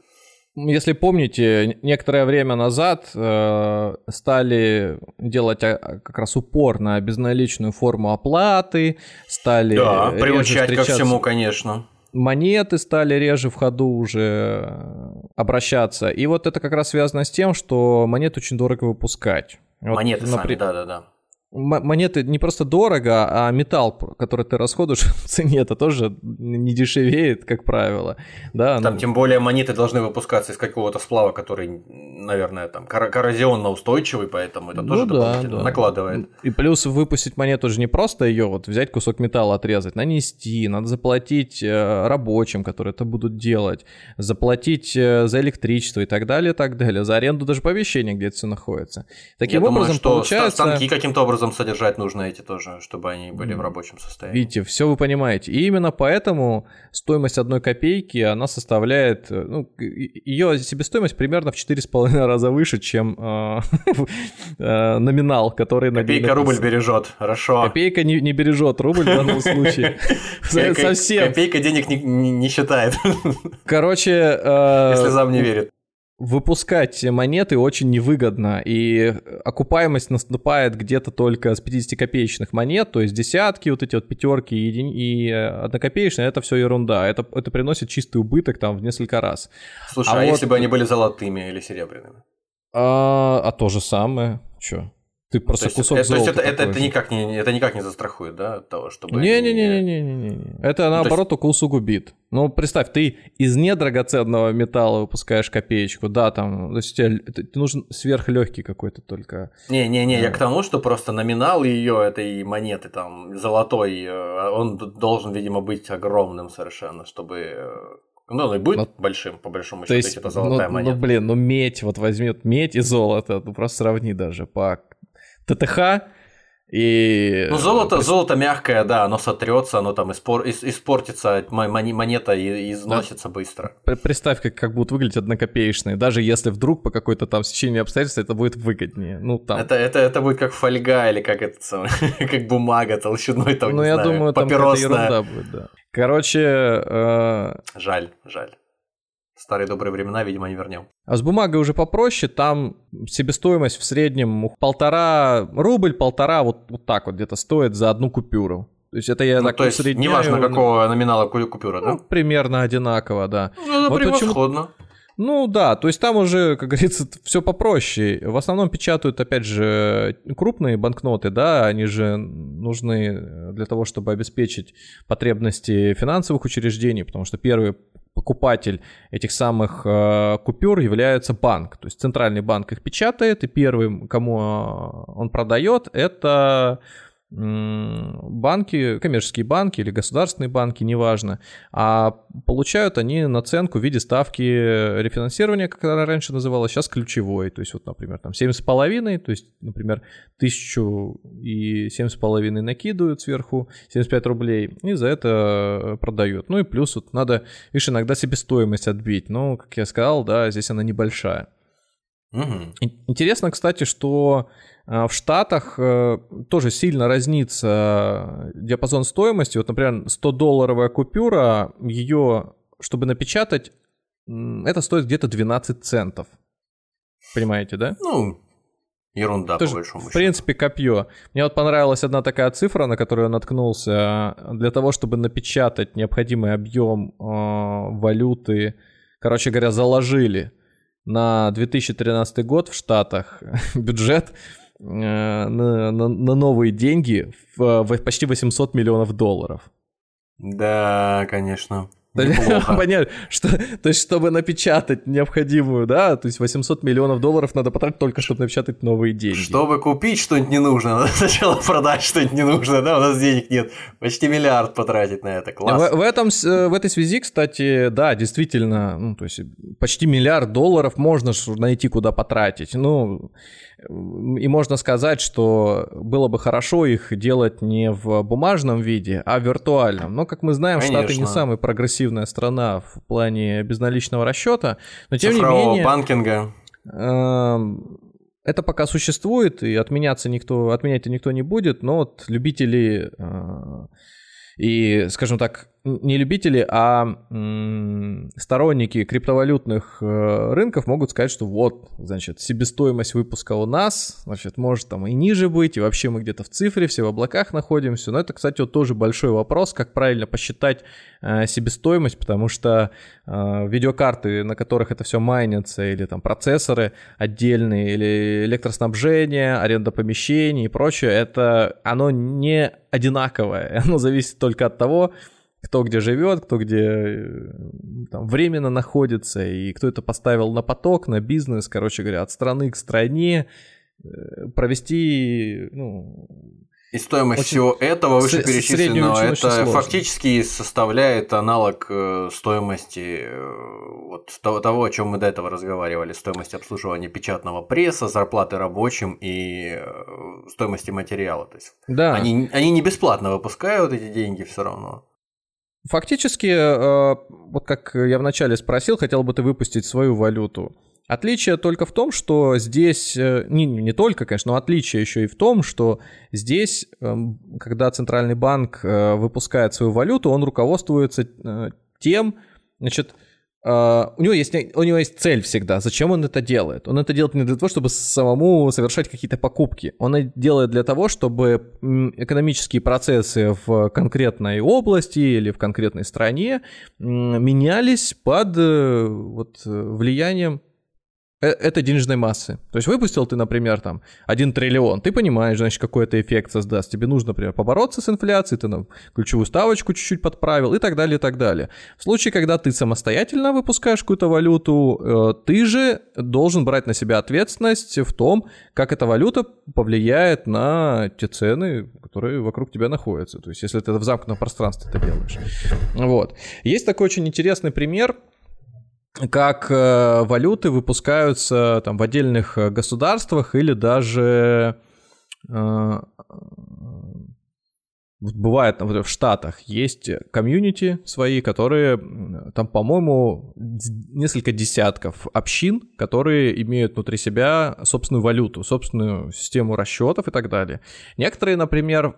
Если помните, некоторое время назад э, стали делать а, как раз упор на безналичную форму оплаты, стали да, приучать ко всему, конечно. Монеты стали реже в ходу уже э, обращаться. И вот это как раз связано с тем, что монет очень дорого выпускать. Монеты вот, например, сами, да-да-да монеты не просто дорого, а металл, который ты расходуешь [LAUGHS] в цене, это тоже не дешевеет, как правило. Да, там ну... тем более монеты должны выпускаться из какого-то сплава, который, наверное, там коррозионно устойчивый, поэтому это ну, тоже да, да. накладывает. И плюс выпустить монету же не просто ее вот взять кусок металла, отрезать, нанести, надо заплатить э, рабочим, которые это будут делать, заплатить э, за электричество и так далее, и так далее, за аренду даже помещения, где это все находится. Таким Я образом, думаю, что получается... станки каким-то образом образом содержать нужно эти тоже, чтобы они были в рабочем состоянии. Видите, все вы понимаете. И именно поэтому стоимость одной копейки, она составляет, э, ну, ее себестоимость примерно в 4,5 раза выше, чем э, [LAUGHS] э, номинал, который... Копейка рубль бережет, хорошо. Копейка не, не бережет рубль в данном случае. [LAUGHS] [LAUGHS] Совсем. Копейка денег не, не, не считает. Короче... Если зам не верит выпускать монеты очень невыгодно, и окупаемость наступает где-то только с 50-копеечных монет, то есть десятки, вот эти вот пятерки и, и э, однокопеечные, это все ерунда, это, это приносит чистый убыток там в несколько раз. Слушай, а, а вот... если бы они были золотыми или серебряными? А, а то же самое, что? Ты просто то кусок есть, золота. То есть это, это, это, никак не, это никак не застрахует, да, от того, чтобы... Не-не-не-не-не-не. Это наоборот есть... только усугубит. Ну, представь, ты из недрагоценного металла выпускаешь копеечку, да, там, то есть тебе, тебе нужен сверхлегкий какой-то только. Не-не-не, да. я к тому, что просто номинал ее этой монеты, там, золотой, э, он должен, видимо, быть огромным совершенно, чтобы э, ну, он и будет но, большим, по большому счету, есть, это золотая ну, монета. Ну, блин, ну медь, вот возьми вот медь и золото, ну просто сравни даже по ТТХ, и... Ну, золото, золото мягкое, да, оно сотрется, оно там испор... испортится, монета износится да. быстро. Представь, как, как будут выглядеть однокопеечные, даже если вдруг по какой-то там сечению обстоятельств это будет выгоднее. Ну, там. Это, это, это будет как фольга или как это [LAUGHS] как бумага толщиной, там, Ну, я знаю, думаю, там ерунда будет, да. Короче... Э... Жаль, жаль старые добрые времена, видимо, не вернем. А с бумагой уже попроще, там себестоимость в среднем полтора рубль, полтора, вот, вот так вот где-то стоит за одну купюру. То есть это я ну, так то есть неважно какого номинала купюра, да? ну, примерно одинаково, да. Ну, это Вот почему- превосходно. Ну да, то есть там уже, как говорится, [LAUGHS] все попроще. В основном печатают, опять же, крупные банкноты, да, они же нужны для того, чтобы обеспечить потребности финансовых учреждений, потому что первый покупатель этих самых э, купюр является банк. То есть центральный банк их печатает, и первым, кому э, он продает, это банки, коммерческие банки или государственные банки, неважно. А получают они наценку в виде ставки рефинансирования, как она раньше называлась, сейчас ключевой. То есть вот, например, там 7,5, то есть, например, тысячу и 7,5 накидывают сверху, 75 рублей, и за это продают. Ну и плюс вот надо, видишь, иногда себестоимость отбить. Но, как я сказал, да, здесь она небольшая. Ин- Интересно, кстати, что в Штатах э, тоже сильно разнится диапазон стоимости. Вот, например, 100-долларовая купюра, ее, чтобы напечатать, это стоит где-то 12 центов. Понимаете, да? Ну, ерунда, Это по большому в счету. принципе, копье. Мне вот понравилась одна такая цифра, на которую я наткнулся. Для того, чтобы напечатать необходимый объем э, валюты, короче говоря, заложили на 2013 год в Штатах [LAUGHS] бюджет на, на- на новые деньги в, в почти 800 миллионов долларов. Да, конечно. [LAUGHS] Понятно, что, то есть, чтобы напечатать необходимую, да, то есть 800 миллионов долларов надо потратить только, чтобы напечатать новые деньги. Чтобы купить что-нибудь не нужно, [LAUGHS] надо сначала продать что-нибудь не нужно, да, у нас денег нет. Почти миллиард потратить на это, класс. В, в этом, э, в этой связи, кстати, да, действительно, ну, то есть почти миллиард долларов можно найти, куда потратить. Ну, и можно сказать, что было бы хорошо их делать не в бумажном виде, а в виртуальном. Но, как мы знаем, Штаты не Конечно. самая прогрессивная страна в плане безналичного расчета. Но, тем не Цифрового менее... банкинга. Эм, Это пока существует, и отменяться никто, отменять это никто не будет, но вот любители э, и, скажем так, не любители, а сторонники криптовалютных э, рынков могут сказать, что вот, значит, себестоимость выпуска у нас, значит, может там и ниже быть, и вообще мы где-то в цифре, все в облаках находимся. Но это, кстати, вот тоже большой вопрос, как правильно посчитать себестоимость, потому что э, видеокарты, на которых это все майнится, или там процессоры отдельные, или электроснабжение, аренда помещений и прочее, это оно не одинаковое, [LAUGHS] оно зависит только от того, кто где живет, кто где э, там, временно находится, и кто это поставил на поток, на бизнес, короче говоря, от страны к стране, э, провести, ну, И стоимость Очень всего этого вышеперечисленного, это сложно. фактически составляет аналог э, стоимости э, вот того, того, о чем мы до этого разговаривали, стоимости обслуживания печатного пресса, зарплаты рабочим и э, стоимости материала. То есть да. они, они не бесплатно выпускают эти деньги все равно. Фактически, вот как я вначале спросил, хотел бы ты выпустить свою валюту. Отличие только в том, что здесь, э, не, не только, конечно, но отличие еще и в том, что здесь, эм, когда Центральный банк э, выпускает свою валюту, он руководствуется э, тем, значит, у него, есть, у него есть цель всегда. Зачем он это делает? Он это делает не для того, чтобы самому совершать какие-то покупки. Он это делает для того, чтобы экономические процессы в конкретной области или в конкретной стране менялись под вот, влиянием э- этой денежной массы. То есть выпустил ты, например, там 1 триллион, ты понимаешь, значит, какой это эффект создаст. Тебе нужно, например, побороться с инфляцией, ты нам ключевую ставочку чуть-чуть подправил и так далее, и так далее. В случае, когда ты самостоятельно выпускаешь какую-то валюту, э, ты же должен брать на себя ответственность в том, как эта валюта повлияет на те цены, которые вокруг тебя находятся. То есть, если ты в замкнутом пространстве это делаешь. Вот. Есть такой очень интересный пример, как э, валюты выпускаются там в отдельных э, государствах или даже э, бывает например, в Штатах есть комьюнити свои, которые там, по-моему, несколько десятков общин, которые имеют внутри себя собственную валюту, собственную систему расчетов и так далее. Некоторые, например,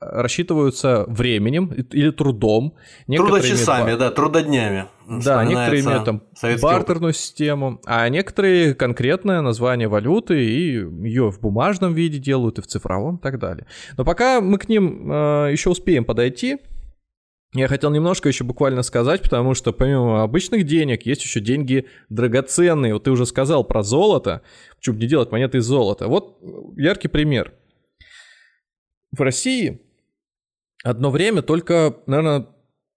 рассчитываются временем или трудом. Некоторые Трудочасами, да, трудоднями. Да, некоторые имеют там бартерную опыт. систему, а некоторые конкретное название валюты и ее в бумажном виде делают, и в цифровом и так далее. Но пока мы к ним э, еще успеем подойти, я хотел немножко еще буквально сказать, потому что помимо обычных денег есть еще деньги драгоценные. Вот ты уже сказал про золото. Почему не делать монеты из золота? Вот яркий пример. В России одно время только, наверное,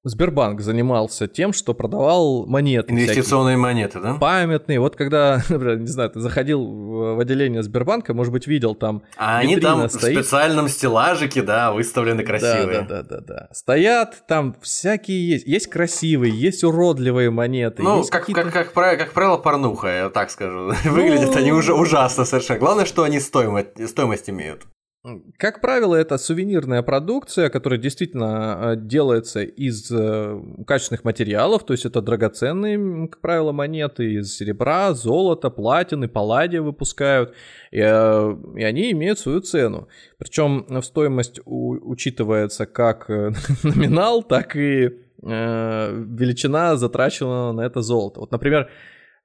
Сбербанк занимался тем, что продавал монеты. Инвестиционные монеты, да? Памятные. Вот когда, [LAUGHS] например, не знаю, ты заходил в отделение Сбербанка, может быть, видел там. А они там стоит. в специальном стеллажике, да, выставлены красивые. Да, да, да, да, да. Стоят там всякие есть. Есть красивые, есть уродливые монеты. Ну, как, как, как, как, как правило, порнуха, я так скажу. [LAUGHS] Ну... Выглядят они уже ужасно совершенно. Главное, что они стоимость, стоимость имеют. Как правило, это сувенирная продукция, которая действительно э, делается из э, качественных материалов, то есть это драгоценные, как правило, монеты из серебра, золота, платины, палладия выпускают, и, э, и они имеют свою цену. Причем в стоимость учитывается как [LAUGHS] номинал, так и величина затраченного на это золото. Вот, например,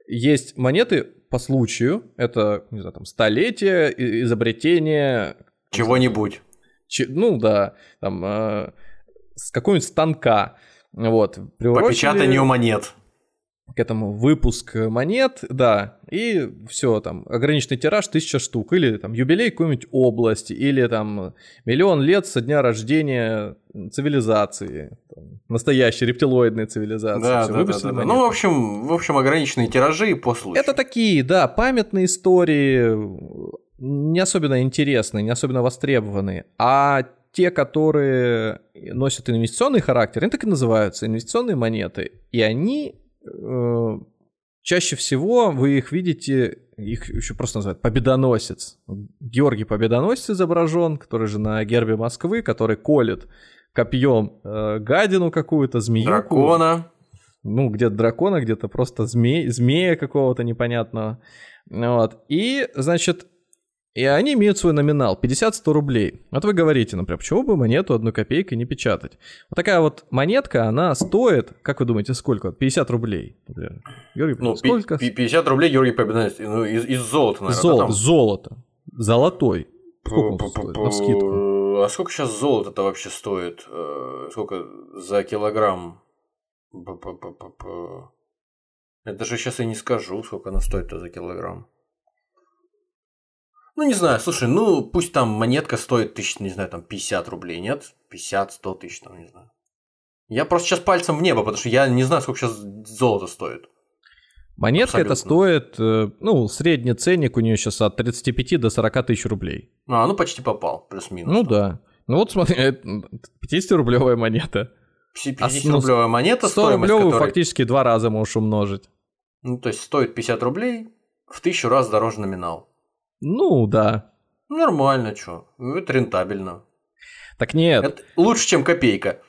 есть монеты по случаю, это, не знаю, там, столетие, изобретение чего-нибудь. Ч- ну да, там э, с какого-нибудь станка. Вот, По печатанию монет. К этому выпуск монет, да, и все, там, ограниченный тираж тысяча штук, или там юбилей какой-нибудь области, или там миллион лет со дня рождения цивилизации, там, настоящей рептилоидной цивилизации. Да, да, да, да, да. Ну, в общем, в общем, ограниченные тиражи по случаю. Это такие, да, памятные истории, не особенно интересные, не особенно востребованные, а те, которые носят инвестиционный характер, они так и называются, инвестиционные монеты, и они э, чаще всего вы их видите, их еще просто называют победоносец. Георгий Победоносец изображен, который же на гербе Москвы, который колет копьем э, гадину какую-то, змею. Дракона. Ну, где-то дракона, где-то просто змей, змея какого-то непонятного. Вот. И, значит, и они имеют свой номинал 50-100 рублей. Вот вы говорите, например, почему бы монету одной копейкой не печатать? Вот такая вот монетка, она стоит, как вы думаете, сколько? 50 рублей. Например. Георгий, ну, сколько? 50 рублей Георгий Победоносец. Ну, из, из золота, наверное. Золото, там... золото. Золотой. Сколько он стоит? На скидку. А сколько сейчас золото-то вообще стоит? Э, сколько за килограмм? Это же сейчас я не скажу, сколько она стоит-то за килограмм. Ну, не знаю, слушай, ну, пусть там монетка стоит тысяч, не знаю, там 50 рублей, нет? 50, 100 тысяч, там, не знаю. Я просто сейчас пальцем в небо, потому что я не знаю, сколько сейчас золото стоит. Монетка Абсолютно. это стоит, э, ну, средний ценник у нее сейчас от 35 до 40 тысяч рублей. А, ну почти попал, плюс-минус. Ну да. Ну вот смотри, 50-рублевая монета. 50-рублевая а, ну, монета, 100 рублевую которой... фактически два раза можешь умножить. Ну, то есть стоит 50 рублей, в тысячу раз дороже номинал. Ну, да. Нормально, что. Это рентабельно. Так нет. Это лучше, чем копейка.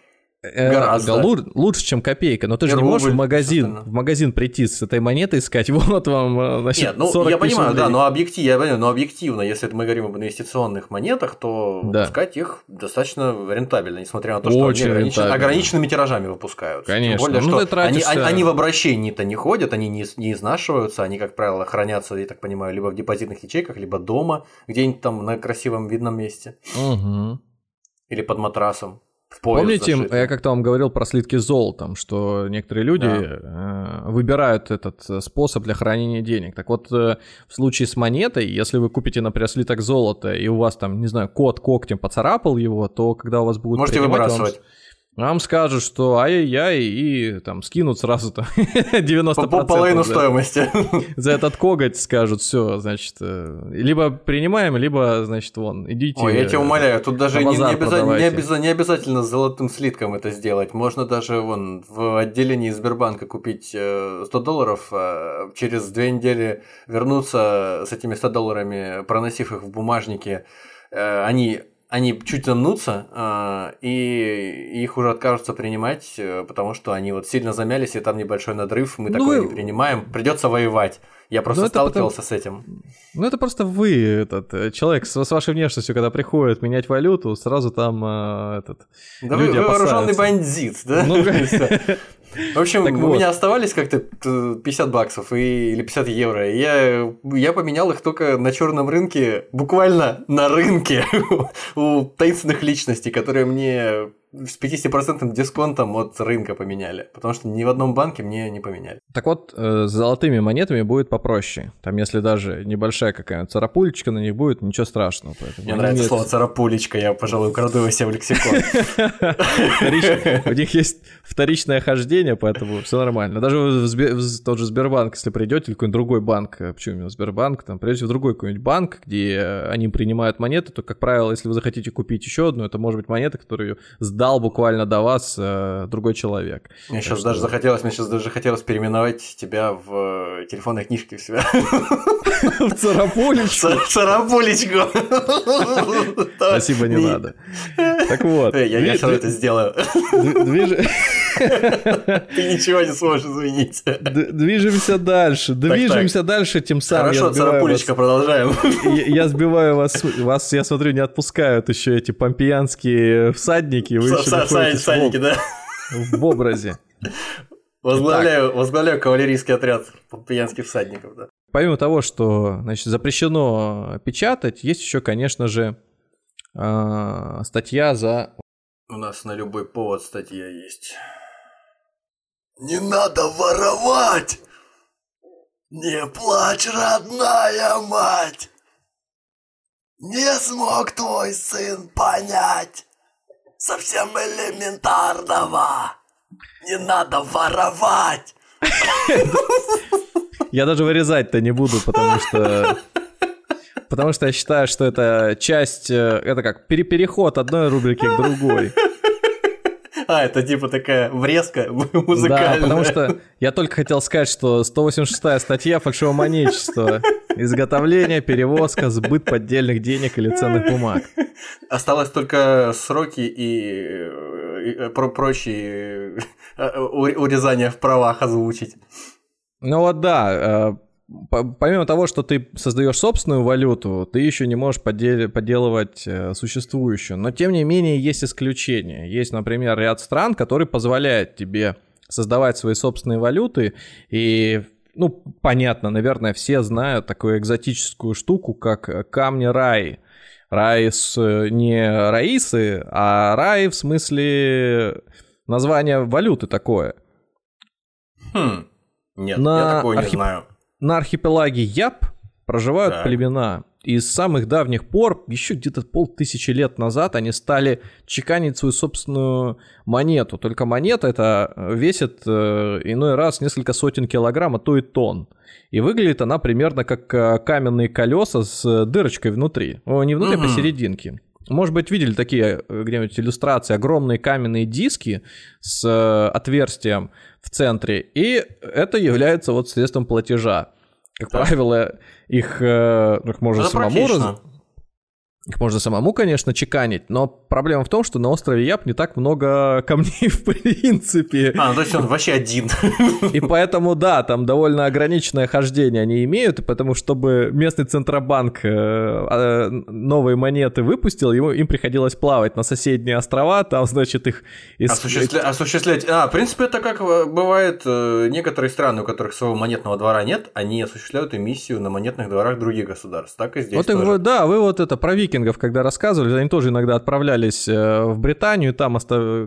Э, Гораздо. Да, лучше, чем копейка, но ты же не можешь в магазин, в магазин прийти с этой монетой искать, [LAUGHS] вот вам, э, значит, Нет, ну, я понимаю, рублей. да, но объективно, я понимаю, но объективно, если мы говорим об инвестиционных монетах, то да. выпускать их достаточно рентабельно, несмотря на то, что Очень они ограничен, ограниченными тиражами выпускают. Конечно. Тем более, ну, что они, они, они в обращении-то не ходят, они не, не изнашиваются, они, как правило, хранятся, я так понимаю, либо в депозитных ячейках, либо дома, где-нибудь там на красивом видном месте. Угу. Или под матрасом. Помните, зашитый. я как-то вам говорил про слитки с золотом, что некоторые люди да. э, выбирают этот э, способ для хранения денег. Так вот, э, в случае с монетой, если вы купите, например, слиток золота, и у вас там, не знаю, кот когтем поцарапал его, то когда у вас будут Можете выбрасывать. Вам вам скажут, что ай-яй-яй, и там скинут сразу там [LAUGHS] 90%. По половину за, стоимости. [LAUGHS] За этот коготь скажут, все, значит, э, либо принимаем, либо, значит, вон, идите. Ой, я тебя умоляю, тут даже не, не, обязательно, не, обязательно, не обязательно с золотым слитком это сделать. Можно даже вон в отделении Сбербанка купить 100 э, долларов, а через две недели вернуться с этими 100 долларами, проносив их в бумажнике. Э, они они чуть замнутся, э, и их уже откажутся принимать, э, потому что они вот сильно замялись, и там небольшой надрыв, мы ну, такое не принимаем, придется воевать. Я просто ну, сталкивался потому... с этим. Ну, это просто вы, этот э, человек с, с вашей внешностью, когда приходит менять валюту, сразу там э, этот. Да люди вы вооруженный бандит, да? Ну, [LAUGHS] В общем, так у вот. меня оставались как-то 50 баксов и, или 50 евро. Я, я поменял их только на черном рынке, буквально на рынке [LAUGHS] у таинственных личностей, которые мне с 50% дисконтом от рынка поменяли, потому что ни в одном банке мне не поменяли. Так вот, э, с золотыми монетами будет попроще. Там, если даже небольшая какая-нибудь царапулечка на них будет, ничего страшного. Мне нравится нет... слово царапулечка, я, пожалуй, украду его себе в лексикон. У них есть вторичное хождение, поэтому все нормально. Даже в тот же Сбербанк, если придете, или какой-нибудь другой банк, э, почему именно Сбербанк, там придете в другой какой-нибудь банк, где они принимают монеты, то, как правило, если вы захотите купить еще одну, это может быть монета, которую сдал буквально до вас э, другой человек. Мне сейчас что... даже захотелось, мне сейчас даже хотелось переименовать тебя в э, телефонной книжке в себя. [LAUGHS] В царапулечку. Царапулечку. Спасибо, не надо. Так вот. Я все это сделаю. Ты ничего не сможешь изменить. Движемся дальше. Движемся дальше, тем самым. Хорошо, царапулечка, продолжаем. Я сбиваю вас, вас, я смотрю, не отпускают еще эти помпеянские всадники. Всадники, да? В образе. Возглавляю, возглавляю кавалерийский отряд помпеянских всадников, да. Помимо того, что значит, запрещено печатать, есть еще, конечно же, а, статья за... У нас на любой повод статья есть. Не надо воровать! Не плачь, родная мать! Не смог твой сын понять совсем элементарного. Не надо воровать! Я даже вырезать-то не буду, потому что... Потому что я считаю, что это часть... Э, это как переход одной рубрики к другой. А, это типа такая врезка [LAUGHS] музыкальная. Да, потому что я только хотел сказать, что 186 статья фальшивомонечество. Изготовление, перевозка, сбыт поддельных денег или ценных бумаг. Осталось только сроки и, и э, про прочие э, урезания в правах озвучить. Ну вот да, помимо того, что ты создаешь собственную валюту, ты еще не можешь поддел- подделывать э, существующую. Но тем не менее есть исключения. Есть, например, ряд стран, которые позволяют тебе создавать свои собственные валюты. И, ну, понятно, наверное, все знают такую экзотическую штуку, как камни раи. Раи с э, не Раисы, а раи в смысле название валюты такое. Хм. Нет, на я такого архип... не знаю. На архипелаге Яп проживают так. племена. И с самых давних пор, еще где-то полтысячи лет назад, они стали чеканить свою собственную монету. Только монета это весит э, иной раз несколько сотен килограмм, а то и тонн. И выглядит она примерно как э, каменные колеса с дырочкой внутри. О, не внутри, угу. а посерединке. Может быть, видели такие э, где-нибудь иллюстрации, огромные каменные диски с э, отверстием в центре, и это является вот средством платежа. Как да. правило, их, э, их можно это самому раз... Их можно самому, конечно, чеканить, но проблема в том, что на острове Яп не так много камней [LAUGHS] в принципе. А, ну то есть он вообще один. И поэтому, да, там довольно ограниченное хождение они имеют, и потому чтобы местный Центробанк э, а, новые монеты выпустил, ему, им приходилось плавать на соседние острова, там, значит, их... Из... Осуществля... Осуществлять... А, в принципе, это как э, бывает э, некоторые страны, у которых своего монетного двора нет, они осуществляют эмиссию на монетных дворах других государств. Так и здесь вот тоже. Вы, да, вы вот это про викинг викингов, когда рассказывали, они тоже иногда отправлялись э, в Британию, там,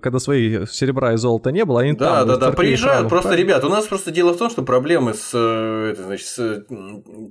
когда свои серебра и золота не было, они да, там... Да, да, да, приезжают. просто, ребят, у нас просто дело в том, что проблемы с, э, это, значит, с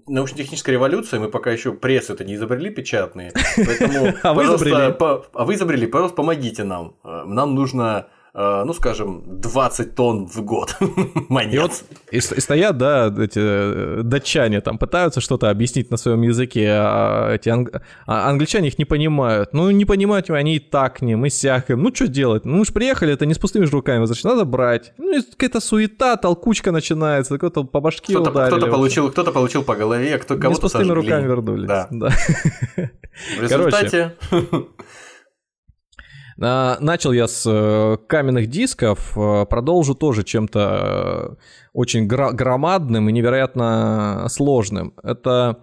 научно-технической революцией, мы пока еще пресс это не изобрели печатные, поэтому, [LAUGHS] а вы изобрели? а вы изобрели, пожалуйста, помогите нам, э, нам нужно ну, скажем, 20 тонн в год [LAUGHS] монет. И, вот, и, и стоят, да, эти э, датчане там пытаются что-то объяснить на своем языке, а эти анг... а англичане их не понимают. Ну, не понимают они и так не, мы сякаем. Ну, что делать? Ну, мы же приехали, это не с пустыми же руками, значит, надо брать. Ну, какая-то суета, толкучка начинается, кто-то по башке кто-то, ударили. Кто-то получил, кто-то получил по голове, кто кого-то Не с пустыми сожгли. руками вернулись. Да. да. В результате... Короче, Начал я с э, каменных дисков, э, продолжу тоже чем-то э, очень громадным и невероятно сложным. Это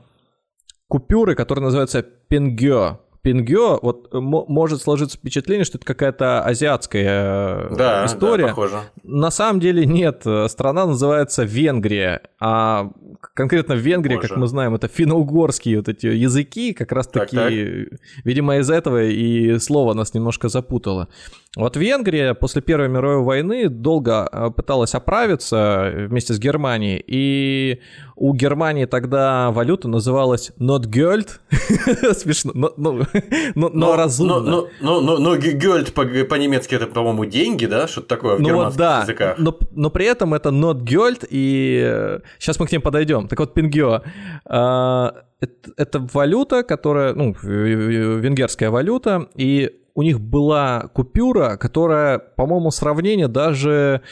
купюры, которые называются пенгё. Пингё, вот может сложиться впечатление, что это какая-то азиатская да, история. Да, похоже. На самом деле нет. Страна называется Венгрия, а конкретно Венгрия, Боже. как мы знаем, это финно-угорские вот эти языки, как раз таки, видимо, из этого и слово нас немножко запутало. Вот Венгрия после Первой мировой войны долго э, пыталась оправиться вместе с Германией, и у Германии тогда валюта называлась not Geld. [LAUGHS] Смешно, но, [LAUGHS] но, но, но разумно. Но, но, но, но Geld по-немецки это, по-моему, деньги, да? Что-то такое в ну германских вот, да, языках. Но, но при этом это not Geld, и сейчас мы к ним подойдем. Так вот, Пингё. А, это, это валюта, которая, ну, венгерская валюта, и у них была купюра, которая, по-моему, сравнения даже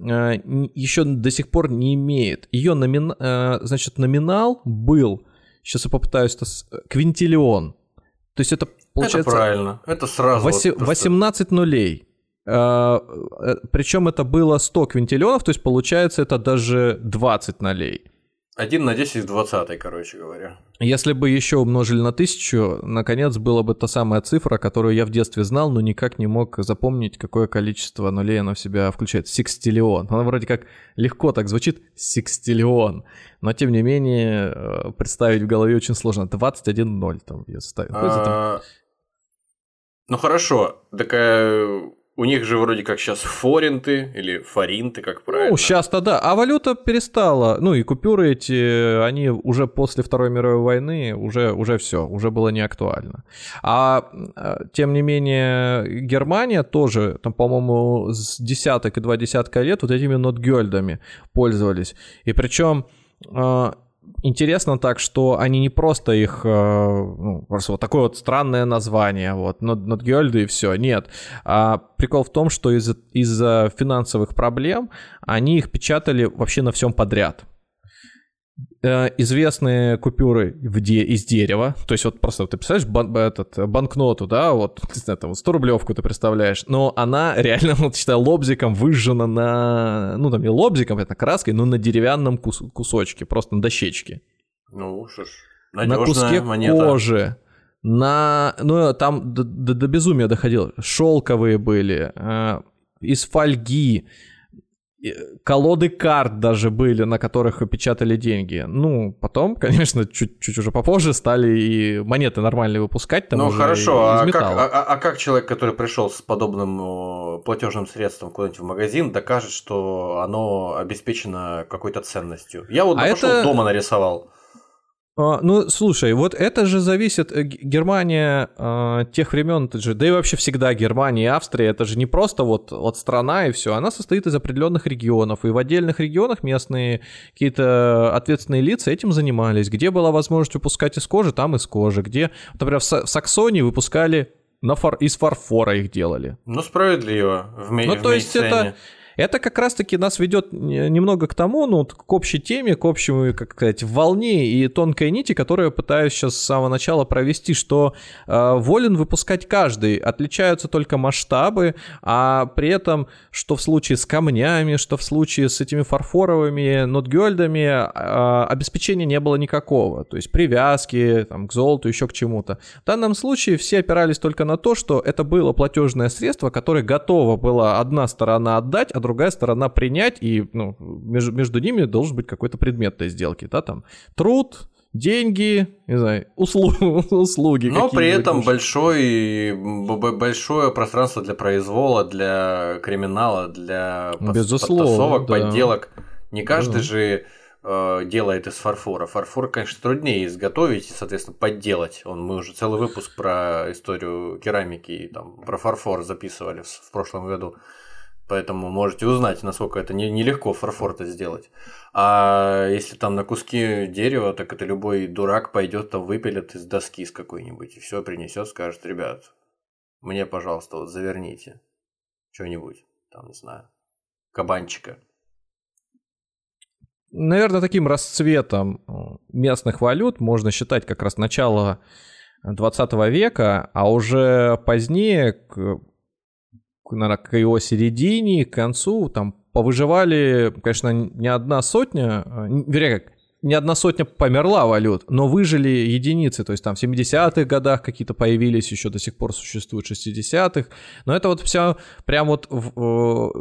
э, еще до сих пор не имеет. Ее номин... э, значит, номинал был, сейчас я попытаюсь, это квинтиллион. То есть это получается... Это правильно, это сразу. 8, вот просто... 18 нулей. Э, причем это было 100 квинтиллионов, то есть получается это даже 20 нолей. 1 на 10 в 20, короче говоря. Если бы еще умножили на тысячу, наконец была бы та самая цифра, которую я в детстве знал, но никак не мог запомнить, какое количество нулей она в себя включает. Секстиллион. Она вроде как легко так звучит, секстиллион. Но тем не менее, э, представить в голове очень сложно. 21 ноль там я ставил. А... Ну хорошо, такая у них же вроде как сейчас форинты или форинты, как правильно. Ну, сейчас-то да. А валюта перестала. Ну и купюры эти, они уже после Второй мировой войны, уже, уже все, уже было не актуально. А, а тем не менее, Германия тоже, там, по-моему, с десяток и два десятка лет вот этими нотгельдами пользовались. И причем а, интересно так, что они не просто их, э, ну, просто вот такое вот странное название, вот, Нотгёльды и все, нет. А прикол в том, что из-за из финансовых проблем они их печатали вообще на всем подряд. Э, известные купюры в де, из дерева, то есть вот просто ты представляешь бан, этот, банкноту, да, вот, это вот 100 рублевку ты представляешь, но она [LAUGHS] реально, вот считай, лобзиком выжжена на, ну там не лобзиком, это краской, но на деревянном кус, кусочке, просто на дощечке. Ну, что ж, на куске монета. кожи, на, ну там до, до, до безумия доходило, шелковые были, э, из фольги, колоды карт даже были, на которых печатали деньги. Ну, потом, [LAUGHS] конечно, чуть-чуть уже попозже стали и монеты нормальные выпускать. Там ну, хорошо, а как, а, а, как человек, который пришел с подобным платежным средством куда-нибудь в магазин, докажет, что оно обеспечено какой-то ценностью? Я вот а пошел это... дома нарисовал. А, ну, слушай, вот это же зависит, э, Германия э, тех времен, же, да и вообще всегда Германия и Австрия, это же не просто вот, вот страна и все, она состоит из определенных регионов, и в отдельных регионах местные какие-то ответственные лица этим занимались, где была возможность выпускать из кожи, там из кожи, где, например, в, Саксонии выпускали на фар... из фарфора их делали. Ну, справедливо. В ну, в то есть это это как раз-таки нас ведет немного к тому, ну, к общей теме, к общему, как сказать, волне и тонкой нити, которую я пытаюсь сейчас с самого начала провести, что э, волен выпускать каждый, отличаются только масштабы, а при этом, что в случае с камнями, что в случае с этими фарфоровыми нотгёльдами, э, обеспечения не было никакого, то есть привязки там, к золоту, еще к чему-то. В данном случае все опирались только на то, что это было платежное средство, которое готова была одна сторона отдать, а другая сторона принять, и ну, между, между ними должен быть какой-то предмет этой сделки, да, там труд, деньги, не знаю, услуг, [LAUGHS] услуги. Но при этом большой, большое пространство для произвола, для криминала, для Безусловно, подтасовок, да. подделок. Не каждый да. же э, делает из фарфора. Фарфор, конечно, труднее изготовить и, соответственно, подделать. Он, мы уже целый выпуск про историю керамики и там, про фарфор записывали в, в прошлом году. Поэтому можете узнать, насколько это не, нелегко фарфор-то сделать. А если там на куски дерева, так это любой дурак пойдет там выпилит из доски с какой-нибудь и все принесет, скажет, ребят, мне, пожалуйста, вот заверните что-нибудь, там, не знаю, кабанчика. Наверное, таким расцветом э, местных валют можно считать как раз начало 20 века, а уже позднее, наверное, к его середине, к концу, там повыживали, конечно, не одна сотня, а, вернее, как, не одна сотня померла валют, но выжили единицы, то есть там в 70-х годах какие-то появились, еще до сих пор существуют 60-х, но это вот все прям вот,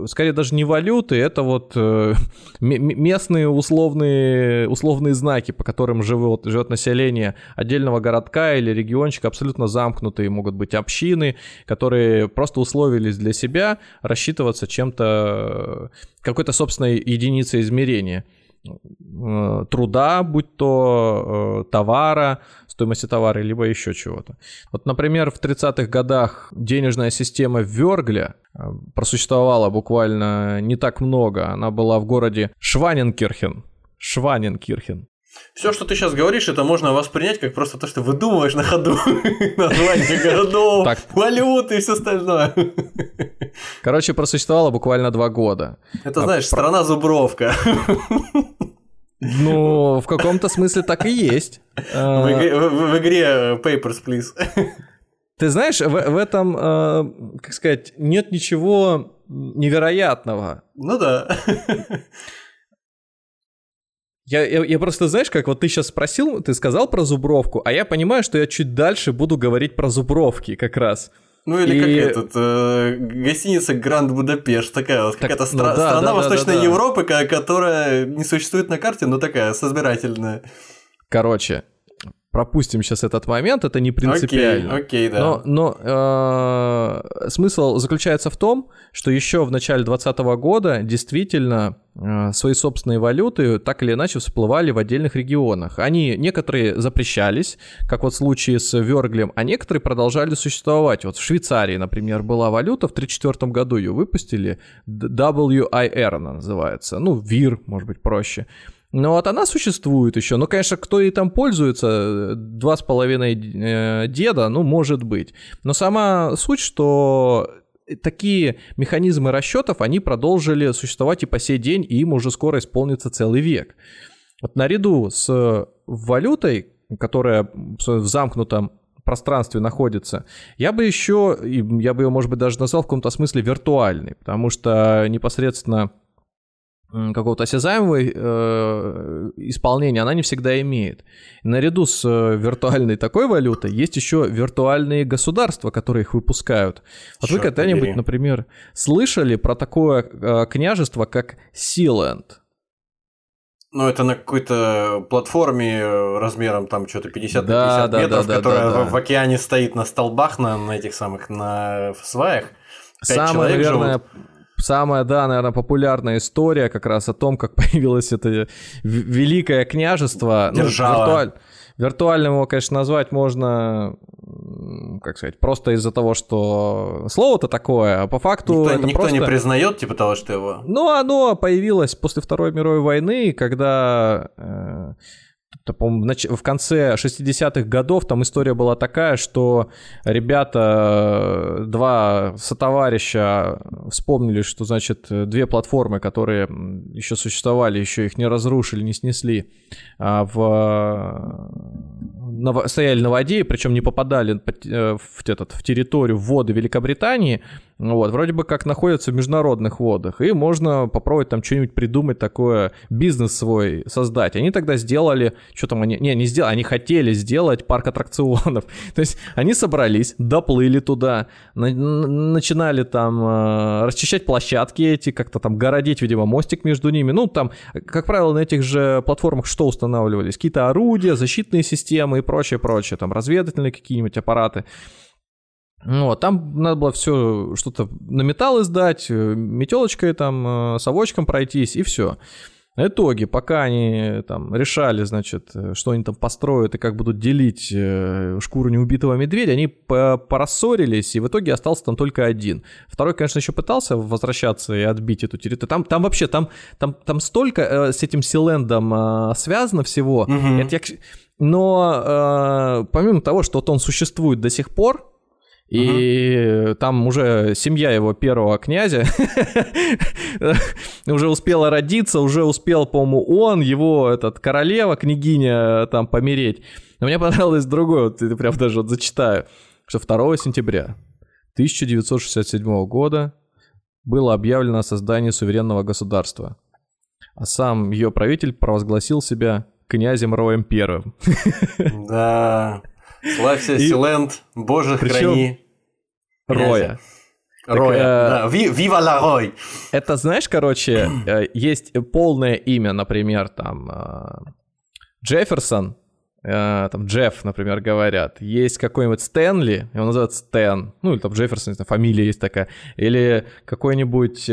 скорее даже не валюты, это вот э, [LAUGHS] местные условные, условные знаки, по которым живет, живет население отдельного городка или региончика, абсолютно замкнутые могут быть общины, которые просто условились для себя рассчитываться чем-то, какой-то собственной единицей измерения. Э, труда, будь то э, товара, стоимости товара, либо еще чего-то. Вот, например, в 30-х годах денежная система Вергля э, просуществовала буквально не так много. Она была в городе Шваненкирхен. Шваненкирхен. Все, что ты сейчас говоришь, это можно воспринять как просто то, что выдумываешь на ходу [LAUGHS] название городов, валюты и все остальное. Короче, просуществовало буквально два года. Это, а знаешь, страна Зубровка. Ну, в каком-то смысле так и есть. [LAUGHS] В игре, в игре Papers, Please. Ты знаешь, в, в этом, э, как сказать, нет ничего невероятного. Ну да. Я, я, я просто, знаешь, как вот ты сейчас спросил, ты сказал про зубровку, а я понимаю, что я чуть дальше буду говорить про зубровки как раз. Ну или и... как этот, э, гостиница Гранд Будапешт, такая вот какая-то стра- ну, да, страна да, Восточной да, да, Европы, которая не существует на карте, но такая созбирательная. Короче, пропустим сейчас этот момент, это не принципиально. Окей, окей да. Но, но э, смысл заключается в том, что еще в начале 2020 года действительно э, свои собственные валюты так или иначе всплывали в отдельных регионах. Они некоторые запрещались, как вот в случае с Верглем, а некоторые продолжали существовать. Вот в Швейцарии, например, была валюта, в 1934 году ее выпустили, WIR она называется, ну, ВИР, может быть, проще. Ну вот она существует еще. Ну, конечно, кто ей там пользуется, два с половиной э, деда, ну, может быть. Но сама суть, что такие механизмы расчетов, они продолжили существовать и по сей день, и им уже скоро исполнится целый век. Вот наряду с валютой, которая в замкнутом пространстве находится, я бы еще, я бы ее, может быть, даже назвал в каком-то смысле виртуальной, потому что непосредственно какого-то осязаемого э, исполнения она не всегда имеет. Наряду с э, виртуальной такой валютой есть еще виртуальные государства, которые их выпускают. Вот Черт вы когда-нибудь, например, слышали про такое э, княжество, как Силенд? Ну, это на какой-то платформе размером там что-то 50 да, на 50 да, метров, да, которая да, да, в, в океане стоит на столбах, на, на этих самых, на сваях. Самое, наверное, живут самая, да, наверное, популярная история как раз о том, как [LAUGHS] появилось это великое княжество. Ну, Держава. Ну, виртуаль... Виртуальным его, конечно, назвать можно, как сказать, просто из-за того, что слово-то такое, а по факту никто, это никто просто... не признает, типа того, что его... Ну, оно появилось после Второй мировой войны, когда э, в конце 60-х годов там история была такая, что ребята, два сотоварища вспомнили, что, значит, две платформы, которые еще существовали, еще их не разрушили, не снесли, а в на, стояли на воде, причем не попадали э, в, этот, в территорию, в воды Великобритании, вот, вроде бы как находятся в международных водах, и можно попробовать там что-нибудь придумать такое, бизнес свой создать. Они тогда сделали, что там они, не, не сделали, они хотели сделать парк аттракционов. [LAUGHS] То есть они собрались, доплыли туда, на, начинали там э, расчищать площадки эти, как-то там городить, видимо, мостик между ними. Ну, там, как правило, на этих же платформах что устанавливались? Какие-то орудия, защитные системы и прочее, прочее, там разведывательные какие-нибудь аппараты. Вот, там надо было все что-то на металл издать, э, метелочкой там, э, совочком пройтись, и все. В итоге, пока они там решали, значит, э, что они там построят и как будут делить шкуру неубитого медведя, они порассорились, и в итоге остался там только один. Второй, конечно, еще пытался возвращаться и отбить эту территорию. Там, там вообще, там, там, там столько с этим Силендом связано всего. Угу. Это я... Но помимо того, что вот он существует до сих пор, и угу. там уже семья его первого князя [LAUGHS] уже успела родиться, уже успел, по-моему, он, его этот королева, княгиня там помереть. Но мне понравилось другое, вот это прям даже вот зачитаю, что 2 сентября 1967 года было объявлено о создании суверенного государства, а сам ее правитель провозгласил себя князем Роем Первым. Да. Славься, Силенд, боже, храни. Роя. Роя, э, да. Вива ла Рой. Это, знаешь, короче, [CLEARS THROAT] э, есть полное имя, например, там э, Джефферсон, там Джефф, например, говорят. Есть какой-нибудь Стэнли, его называют Стэн, ну или там Джефферсон, фамилия есть такая. Или какой-нибудь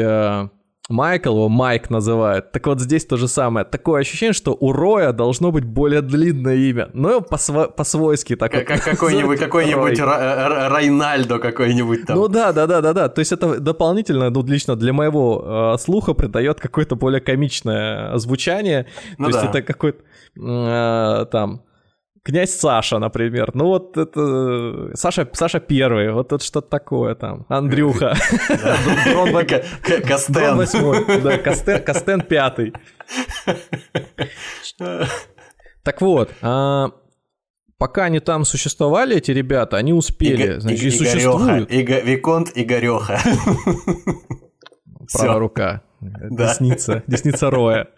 Майкл, его Майк называют. Так вот здесь то же самое. Такое ощущение, что у Роя должно быть более длинное имя. Но по-свойски так как, вот. Какой-нибудь [LAUGHS] какой-нибудь Райнальдо какой-нибудь там. Ну да, да, да, да, да. То есть это дополнительно, ну лично для моего э, слуха придает какое-то более комичное звучание. Ну, То да. есть это какой-то э, там Князь Саша, например. Ну вот это... Саша, Саша первый, вот это что-то такое там. Андрюха. Костен. восьмой. Да, Костен пятый. Так вот, а, пока они там существовали, эти ребята, они успели, значит, и существуют. Виконт Игореха. Правая рука. Десница. Десница Роя.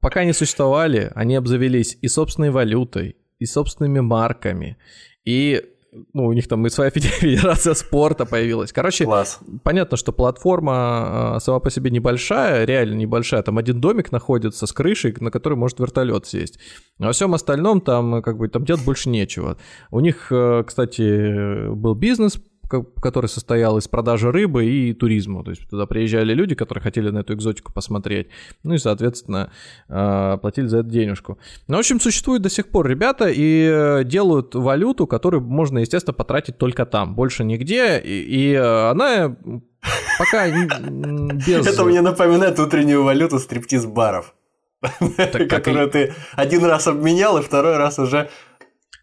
Пока они существовали, они обзавелись и собственной валютой, и собственными марками, и ну, у них там и своя [LAUGHS] федерация спорта появилась. Короче, Класс. понятно, что платформа а, сама по себе небольшая, реально небольшая. Там один домик находится с крышей, на который может вертолет сесть. А во всем остальном там как бы там делать больше нечего. У них, э, кстати, был бизнес который состоял из продажи рыбы и туризма. То есть туда приезжали люди, которые хотели на эту экзотику посмотреть. Ну и, соответственно, а, платили за это денежку. Ну, в общем, существуют до сих пор ребята и э, делают валюту, которую можно, естественно, потратить только там. Больше нигде. И, и она пока без... Это мне напоминает утреннюю валюту стриптиз-баров. [LAUGHS] Которую ты один раз обменял, и второй раз уже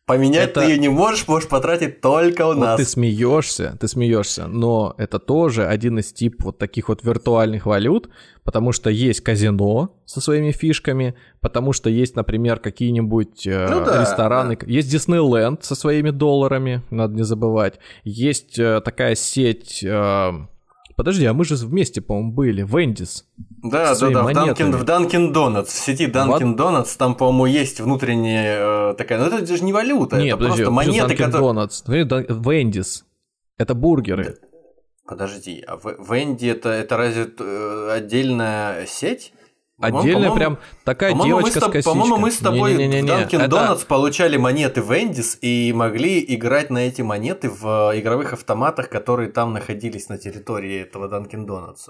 Поменять это... ты ее не можешь, можешь потратить только у вот нас. Ты смеешься, ты смеешься, но это тоже один из тип вот таких вот виртуальных валют, потому что есть казино со своими фишками, потому что есть, например, какие-нибудь э, ну, да, рестораны, да. есть Диснейленд со своими долларами, надо не забывать, есть э, такая сеть. Э, Подожди, а мы же вместе, по-моему, были. Вендис. Да, да, да, в Данкин, в Данкин Донатс, в сети Данкин Донатс, там, по-моему, есть внутренняя э, такая, ну это же не валюта, Нет, это подожди, просто монеты, которые... Донатс, Вендис, это бургеры. Подожди, а Венди это, это разве э, отдельная сеть? Отдельная прям такая девочка с, косичкой. По-моему, мы с тобой не, не, не, не. в Dunkin' Donuts получали монеты Вендис и могли играть на эти монеты в э, игровых автоматах, которые там находились на территории этого Dunkin' Donuts.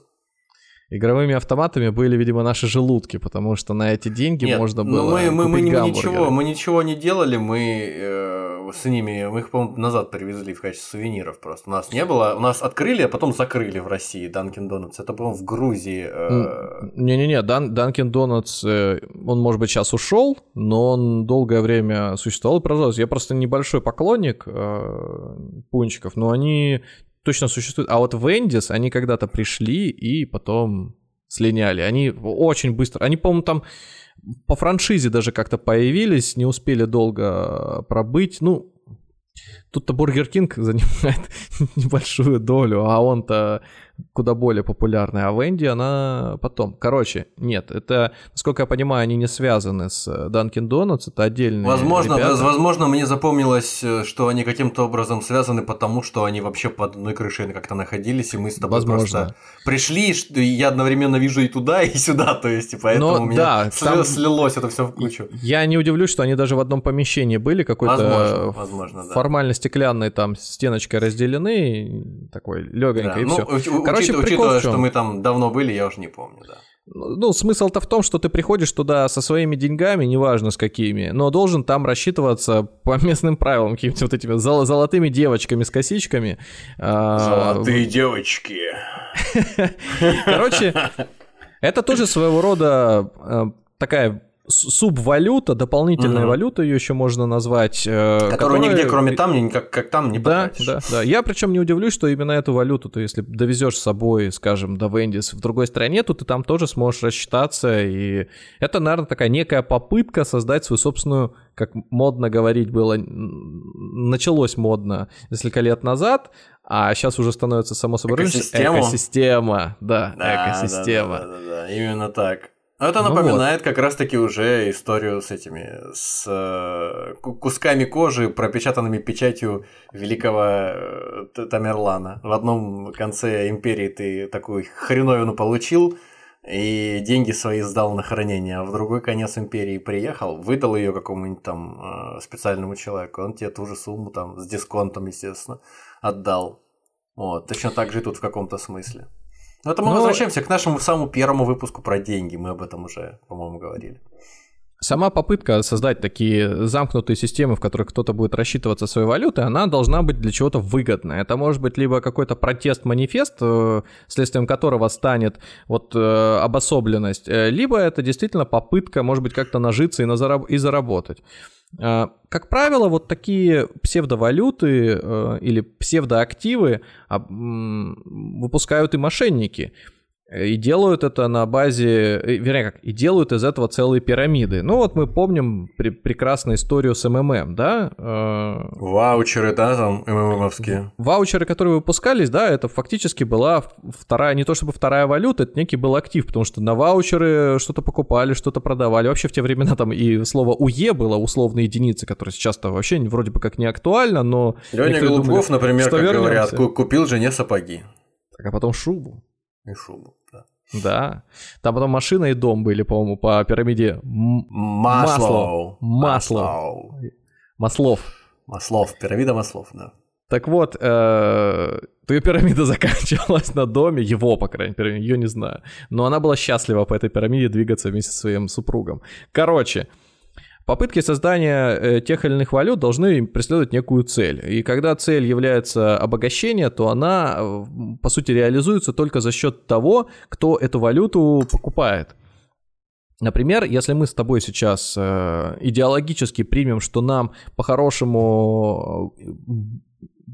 Игровыми автоматами были, видимо, наши желудки, потому что на эти деньги Нет, можно ну, было мы, мы, мы, мы ничего, мы ничего не делали, мы э, с ними, мы их, по-моему, назад привезли в качестве сувениров просто. У нас не было, у нас открыли, а потом закрыли в России Dunkin' Donuts. Это, по-моему, в Грузии. Э... Не-не-не, Дан, Dunkin' Donuts, э, он, может быть, сейчас ушел, но он долгое время существовал и продолжался. Я просто небольшой поклонник э, пончиков, но они точно существует. А вот Wendy's, они когда-то пришли и потом слиняли. Они очень быстро... Они, по-моему, там по франшизе даже как-то появились, не успели долго пробыть. Ну, тут-то Бургер Кинг занимает [LAUGHS] небольшую долю, а он-то куда более популярная, а Венди, она потом. Короче, нет, это, насколько я понимаю, они не связаны с Dunkin' Donuts, это отдельные Возможно, ребята. возможно, мне запомнилось, э, что они каким-то образом связаны, потому что они вообще под одной крышей как-то находились, и мы с тобой возможно. просто пришли, и я одновременно вижу и туда, [LAUGHS] и сюда, то есть, и поэтому Но, у меня да, там... слилось это все в кучу. Я не удивлюсь, что они даже в одном помещении были, какой-то возможно, возможно, да. формально стеклянной там стеночкой разделены, такой легонькой, да. и ну, все. Короче, Учит, учитывая, что мы там давно были, я уже не помню, да. Ну, ну, смысл-то в том, что ты приходишь туда со своими деньгами, неважно с какими, но должен там рассчитываться по [LAUGHS] местным правилам, какими-то вот этими зол- золотыми девочками с косичками. А, Золотые а, девочки. [LAUGHS] Короче, это тоже своего рода э, такая субвалюта, дополнительная угу. валюта, ее еще можно назвать. Э, Которую которая... нигде, кроме там, как, как там, не да, потратишь. Да, да. Я причем не удивлюсь, что именно эту валюту, то если довезешь с собой, скажем, до Вендис в другой стране, то ты там тоже сможешь рассчитаться. И это, наверное, такая некая попытка создать свою собственную, как модно говорить было, началось модно несколько лет назад, а сейчас уже становится само собой экосистема. экосистема. Да, да экосистема. Да, да, да, да, именно так. Это ну напоминает вот. как раз-таки уже историю с этими, с э, кусками кожи, пропечатанными печатью великого э, Тамерлана. В одном конце империи ты такую хреновину получил, и деньги свои сдал на хранение, а в другой конец империи приехал, выдал ее какому-нибудь там э, специальному человеку, он тебе ту же сумму там с дисконтом, естественно, отдал. Вот, точно так же и тут в каком-то смысле. Но это мы Но... возвращаемся к нашему самому первому выпуску про деньги, мы об этом уже, по-моему, говорили. Сама попытка создать такие замкнутые системы, в которых кто-то будет рассчитываться своей валютой, она должна быть для чего-то выгодной. Это может быть либо какой-то протест-манифест, э, следствием которого станет вот э, обособленность, э, либо это действительно попытка, может быть, как-то нажиться и, на зараб- и заработать. Как правило, вот такие псевдовалюты или псевдоактивы выпускают и мошенники – и делают это на базе, э, вернее как, и делают из этого целые пирамиды. Ну вот мы помним при, прекрасную историю с МММ, да? Э, Ваучеры, да, там МММовские. Ваучеры, которые выпускались, да, это фактически была вторая, не то чтобы вторая валюта, это некий был актив, потому что на ваучеры что-то покупали, что-то продавали. Вообще в те времена там и слово УЕ было, условной единицы, которое сейчас-то вообще вроде бы как не актуально, но... Леня Голубков, думали, например, как вернемся. говорят, купил жене сапоги. Так, а потом шубу. И шубу. Да. Там потом машина и дом были, по-моему, по пирамиде Маслоу. Маслоу. Маслов. Маслов. Пирамида Маслов, да. Так вот, э, пирамида [LAUGHS] заканчивалась на доме, его, по крайней мере, ее не знаю. Но она была счастлива по этой пирамиде двигаться вместе со своим супругом. Короче, Попытки создания э, тех или иных валют должны преследовать некую цель. И когда цель является обогащение, то она, э, по сути, реализуется только за счет того, кто эту валюту покупает. Например, если мы с тобой сейчас э, идеологически примем, что нам по-хорошему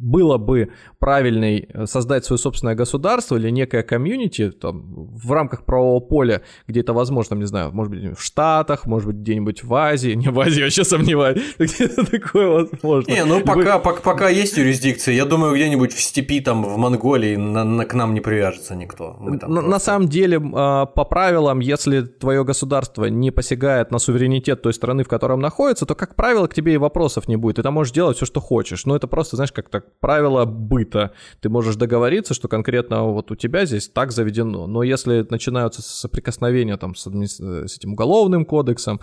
было бы правильной э, создать свое собственное государство или некое комьюнити там, в рамках правового поля, где это возможно, там, не знаю, может быть, в Штатах, может быть, где-нибудь в Азии. [LAUGHS] Не в Азии, я вообще сомневаюсь, [LAUGHS] где-то такое возможно. Не, ну пока, пока, пока есть юрисдикция, я думаю, где-нибудь в степи, там, в Монголии на, на, к нам не привяжется никто. на, просто... на самом деле, а, по правилам, если твое государство не посягает на суверенитет той страны, в котором находится, то, как правило, к тебе и вопросов не будет. И ты можешь делать все, что хочешь. Но это просто, знаешь, как так правило быта. Ты можешь договориться, что конкретно вот у тебя здесь так заведено. Но если начинаются соприкосновения там с, адми... с этим уголовным кодексом,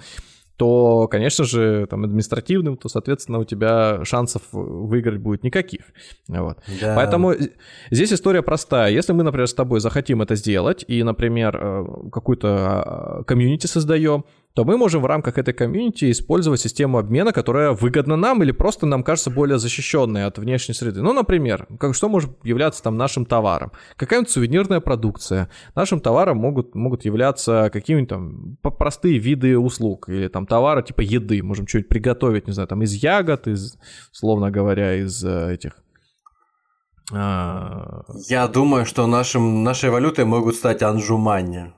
то, конечно же, там административным, то, соответственно, у тебя шансов выиграть будет никаких. Вот. Да. Поэтому здесь история простая. Если мы, например, с тобой захотим это сделать и, например, э, какую-то а, комьюнити создаем, то мы можем в рамках этой комьюнити использовать систему обмена, которая выгодна нам или просто нам кажется более защищенной от внешней среды. Ну, например, как, что может являться там нашим товаром? Какая-нибудь сувенирная продукция. Нашим товаром могут, могут являться какие-нибудь там простые виды услуг или там товары типа еды. Можем что-нибудь приготовить, не знаю, там из ягод, из, словно говоря, из э, этих а, я думаю, что нашим, нашей валютой могут стать анжумани.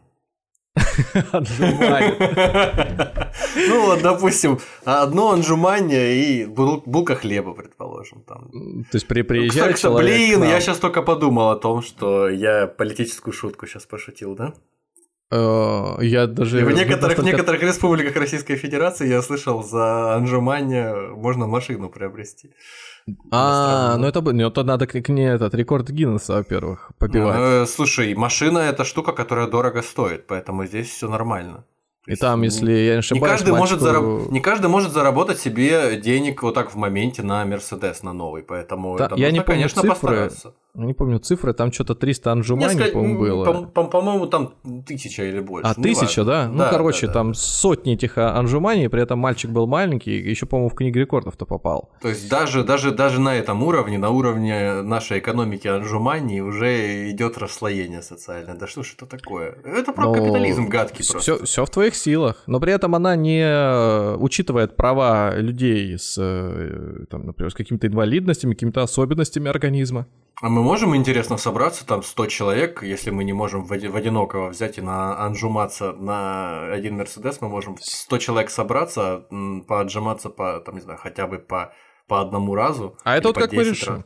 [LAUGHS] [LAUGHS] Ну вот, допустим, одно отжимание и булка хлеба, предположим. Там. То есть при приезжает. Блин, я сейчас только подумал о том, что я политическую шутку сейчас пошутил, да? Э, я даже... И в некоторых, в некоторых республиках Российской Федерации я слышал, за анжумание можно машину приобрести. А, ну это, ну это надо к не этот рекорд Гиннесса, во-первых, побивать. Ну, слушай, машина это штука, которая дорого стоит, поэтому здесь все нормально. И там, если я не ошибаюсь, не каждый, мальчику... может зараб... не каждый может заработать себе денег вот так в моменте на Мерседес, на новый, поэтому да, это я нужно, не помню конечно, цифры, постараться. Я не помню цифры, там что-то 300 анжумани, по-моему, было. По-моему, там тысяча или больше. А, тысяча, да? Ну, короче, да, там сотни этих анжумани, при этом мальчик был маленький, еще, по-моему, в книгу рекордов-то попал. То есть даже, даже, даже на этом уровне, на уровне нашей экономики анжумани уже идет расслоение социальное. Да что ж это такое? Это про Но... капитализм гадкий просто. Все, все в твоих силах. Но при этом она не э, учитывает права людей с, э, там, например, с какими-то инвалидностями, какими-то особенностями организма. А мы можем, интересно, собраться там 100 человек, если мы не можем в, одинокого взять и на анжуматься на один Мерседес, мы можем 100 человек собраться, поотжиматься по, там, не знаю, хотя бы по, по одному разу. А это вот как мы решим? Раз.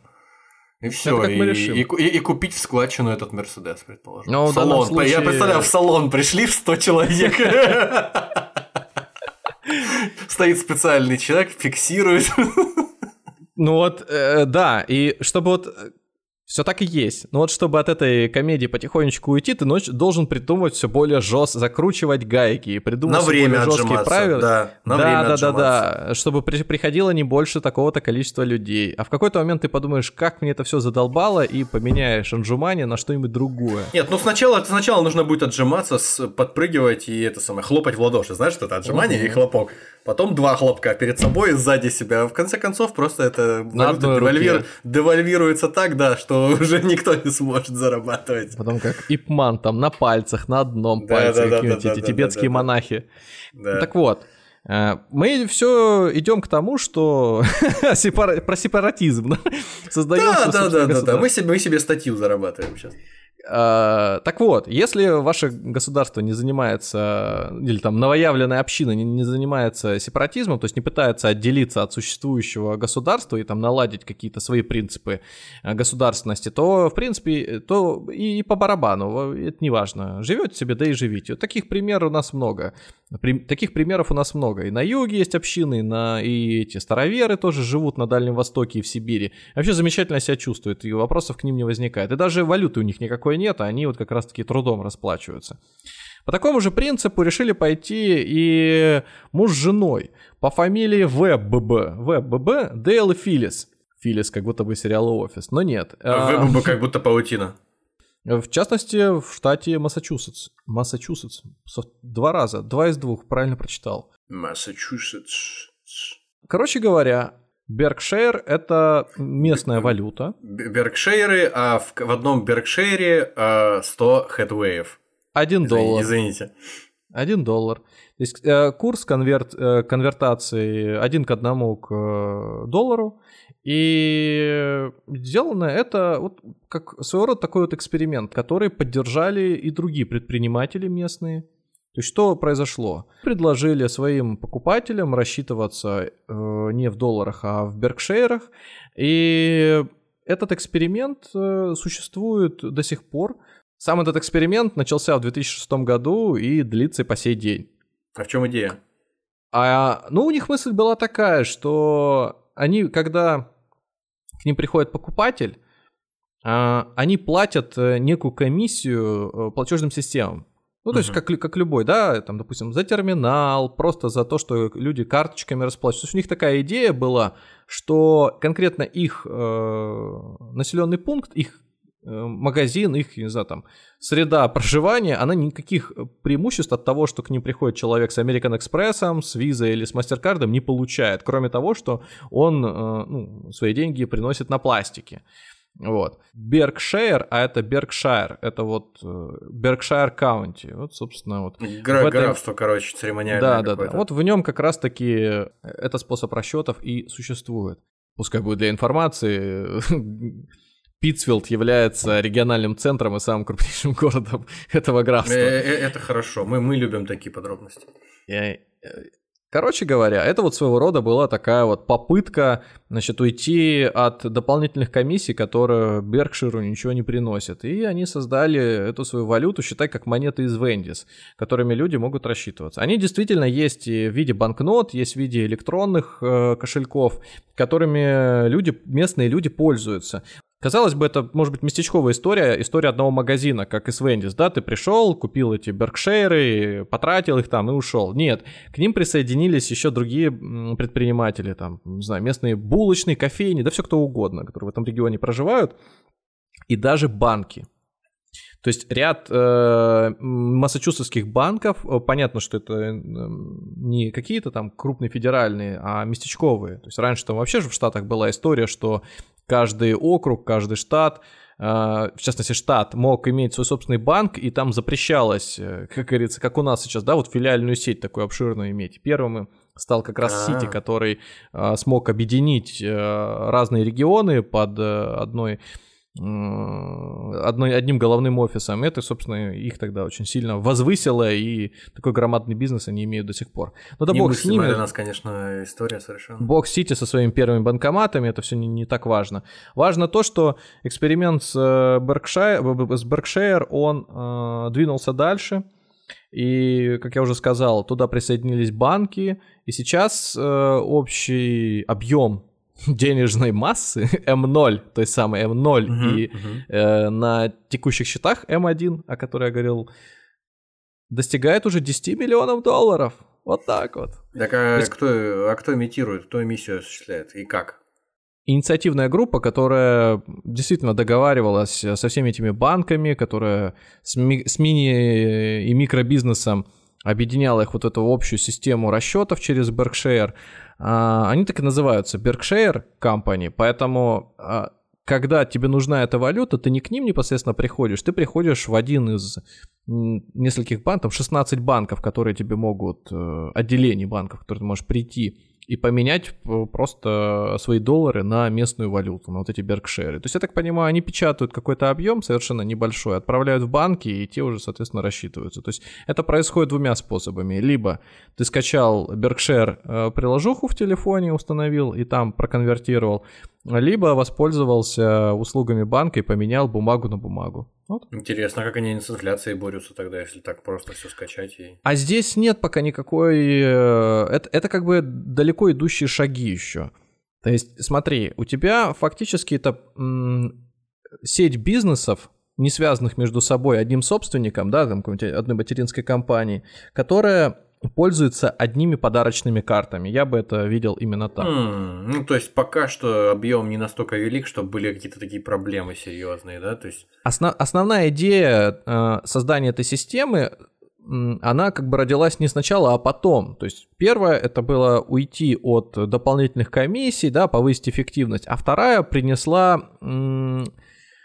И все, и, и, и- и купить в складчину этот Мерседес, предположим. Ну, в салон. случае- Я представляю, в салон пришли в 100 человек. [LAUGHS] Стоит специальный человек, фиксирует. Ну вот, э, да, и чтобы вот все так и есть. Но вот чтобы от этой комедии потихонечку уйти, ты ноч- должен придумывать все более жестко, закручивать гайки и придумывать На время более жесткие правила. Да, на да, время да, да, отжиматься. да, чтобы при- приходило не больше такого-то количества людей. А в какой-то момент ты подумаешь, как мне это все задолбало, и поменяешь Анжумани на что-нибудь другое. Нет, ну сначала, сначала нужно будет отжиматься, подпрыгивать и это самое, хлопать в ладоши. Знаешь, что это отжимание Мгм. и хлопок. Потом два хлопка перед собой и сзади себя. В конце концов, просто это валюта девальвир- девальвируется так, да, что [LAUGHS] уже никто не сможет зарабатывать. Потом как Ипман там на пальцах, на одном Да, пальце, да, да, какие-нибудь да, эти да, тибетские да, да. монахи. Да. Так вот, э, мы все идем к тому, что [LAUGHS] про сепаратизм да? [LAUGHS] создаем Да, да, да, да, да. Мы себе, мы себе статью зарабатываем сейчас. А, Так вот, если ваше государство не занимается, или там новоявленная община не, не занимается сепаратизмом, то есть не пытается отделиться от существующего государства и там наладить какие-то свои принципы э, государственности, то, в принципе, то и по барабану, это не важно. Живете себе, да и живите. Таких примеров у нас много. Таких примеров у нас много. И на юге есть общины, и на, и эти староверы тоже живут на Дальнем Востоке и в Сибири. Вообще замечательно себя чувствуют, и вопросов к ним не возникает. И даже валюты у них никакой нет, а они вот как раз-таки трудом расплачиваются. По такому же принципу решили пойти и муж с женой по фамилии ВББ. ВББ Дейл и Филлис. Филлис, как будто бы сериал «Офис», но нет. А, Вы бы как будто паутина. в частности, в штате Массачусетс. Массачусетс. Два раза. Два из двух. Правильно прочитал. Массачусетс. Короче говоря, Беркшир — это местная валюта. Б- Беркшейры, а в, в одном Беркшейре а, 100 хедвеев. Один Извини- доллар. Извините. Один доллар. То есть э, курс конверт, э, конвертации один к одному к э, доллару. И сделано это вот как своего рода такой вот эксперимент, который поддержали и другие предприниматели местные. То есть что произошло? Предложили своим покупателям рассчитываться э, не в долларах, а в беркшейрах. И этот эксперимент э, существует до сих пор. Сам этот эксперимент начался в 2006 году и длится и по сей день. А в чем идея? А, ну, у них мысль была такая, что они, когда к ним приходит покупатель, а, они платят э, некую комиссию э, платежным системам. Ну, то есть, Мгм. как, как любой, да, там, допустим, за терминал, просто за то, что люди карточками расплачиваются. То есть у них такая идея была, что конкретно их населенный пункт, их э, магазин, их, не знаю, там, среда проживания, она никаких преимуществ от того, что к ним приходит человек с American Express, с Visa или с MasterCard не получает, кроме того, что он э, ну, свои деньги приносит на пластике. Вот. Беркшир, а это Беркшайр, это вот Беркшайр Каунти. Вот, собственно, вот. Гра- В этой- Графство, короче, церемониальное Да, да, да. Вот в нем как раз-таки этот способ расчетов и существует. Пускай будет для информации, [LAUGHS] Питтсфилд является региональным центром и самым крупнейшим [LAUGHS] городом этого Э, графства. э, Это хорошо, мы, мы любим такие подробности. Короче говоря, это вот своего рода была такая вот попытка, значит, уйти от дополнительных комиссий, которые Беркширу ничего не приносят. И они создали эту свою валюту, считай, как монеты из Вендис, которыми люди могут рассчитываться. Они действительно есть и в виде банкнот, есть в виде электронных э, кошельков, которыми люди, местные люди пользуются. Казалось бы, это может быть местечковая история, история одного магазина, как и с Вендис, да, ты пришел, купил эти беркшейры, потратил их там и ушел. Нет, к ним присоединились еще другие предприниматели, там, не знаю, местные булочные, кофейни, да все кто угодно, которые в этом регионе проживают, и даже банки. То есть ряд э, массачусетских банков, э, понятно, что это э, не какие-то там крупные федеральные, а местечковые. То есть раньше там вообще же в Штатах была история, что каждый округ, каждый штат, э, в частности штат, мог иметь свой собственный банк, и там запрещалось, э, как говорится, как у нас сейчас, да, вот филиальную сеть такую обширную иметь. Первым стал как раз А. Сити, который э, смог объединить э, разные регионы под э, одной одной, одним головным офисом. Это, собственно, их тогда очень сильно возвысило, и такой громадный бизнес они имеют до сих пор. Ну да бог с ними. для нас, конечно, история совершенно. Бог Сити со своими первыми банкоматами, это все не, не так важно. Важно то, что эксперимент с Berkshire, с Berkshire он э, двинулся дальше, и, как я уже сказал, туда присоединились банки, и сейчас э, общий объем денежной массы М0, той самой М0, uh-huh, и uh-huh. Э, на текущих счетах М1, о которой я говорил, достигает уже 10 миллионов долларов. Вот так вот. Так а, есть... кто, а кто имитирует, кто эмиссию осуществляет и как? Инициативная группа, которая действительно договаривалась со всеми этими банками, которая с, ми- с мини- и микробизнесом объединяла их вот эту общую систему расчетов через Berkshire. А, они так и называются Berkshire Company, поэтому а, когда тебе нужна эта валюта, ты не к ним непосредственно приходишь, ты приходишь в один из нескольких банков, 16 банков, которые тебе могут, э, отделений банков, которые ты можешь прийти и поменять просто свои доллары на местную валюту, на вот эти Беркширы. То есть, я так понимаю, они печатают какой-то объем совершенно небольшой, отправляют в банки, и те уже, соответственно, рассчитываются. То есть, это происходит двумя способами. Либо ты скачал Berkshire э, приложуху в телефоне, установил и там проконвертировал, либо воспользовался услугами банка и поменял бумагу на бумагу. Вот. Интересно, как они с инфляцией борются тогда, если так просто все скачать? И... А здесь нет пока никакой... Э, это, это как бы далеко идущие шаги еще. То есть, смотри, у тебя фактически это м- сеть бизнесов, не связанных между собой одним собственником, да, там какой-нибудь одной материнской компании, которая пользуются одними подарочными картами. Я бы это видел именно так. Mm, ну, то есть пока что объем не настолько велик, чтобы были какие-то такие проблемы серьезные, да? То есть... Основ, основная идея э, создания этой системы она как бы родилась не сначала, а потом. То есть первое это было уйти от дополнительных комиссий, да, повысить эффективность, а вторая принесла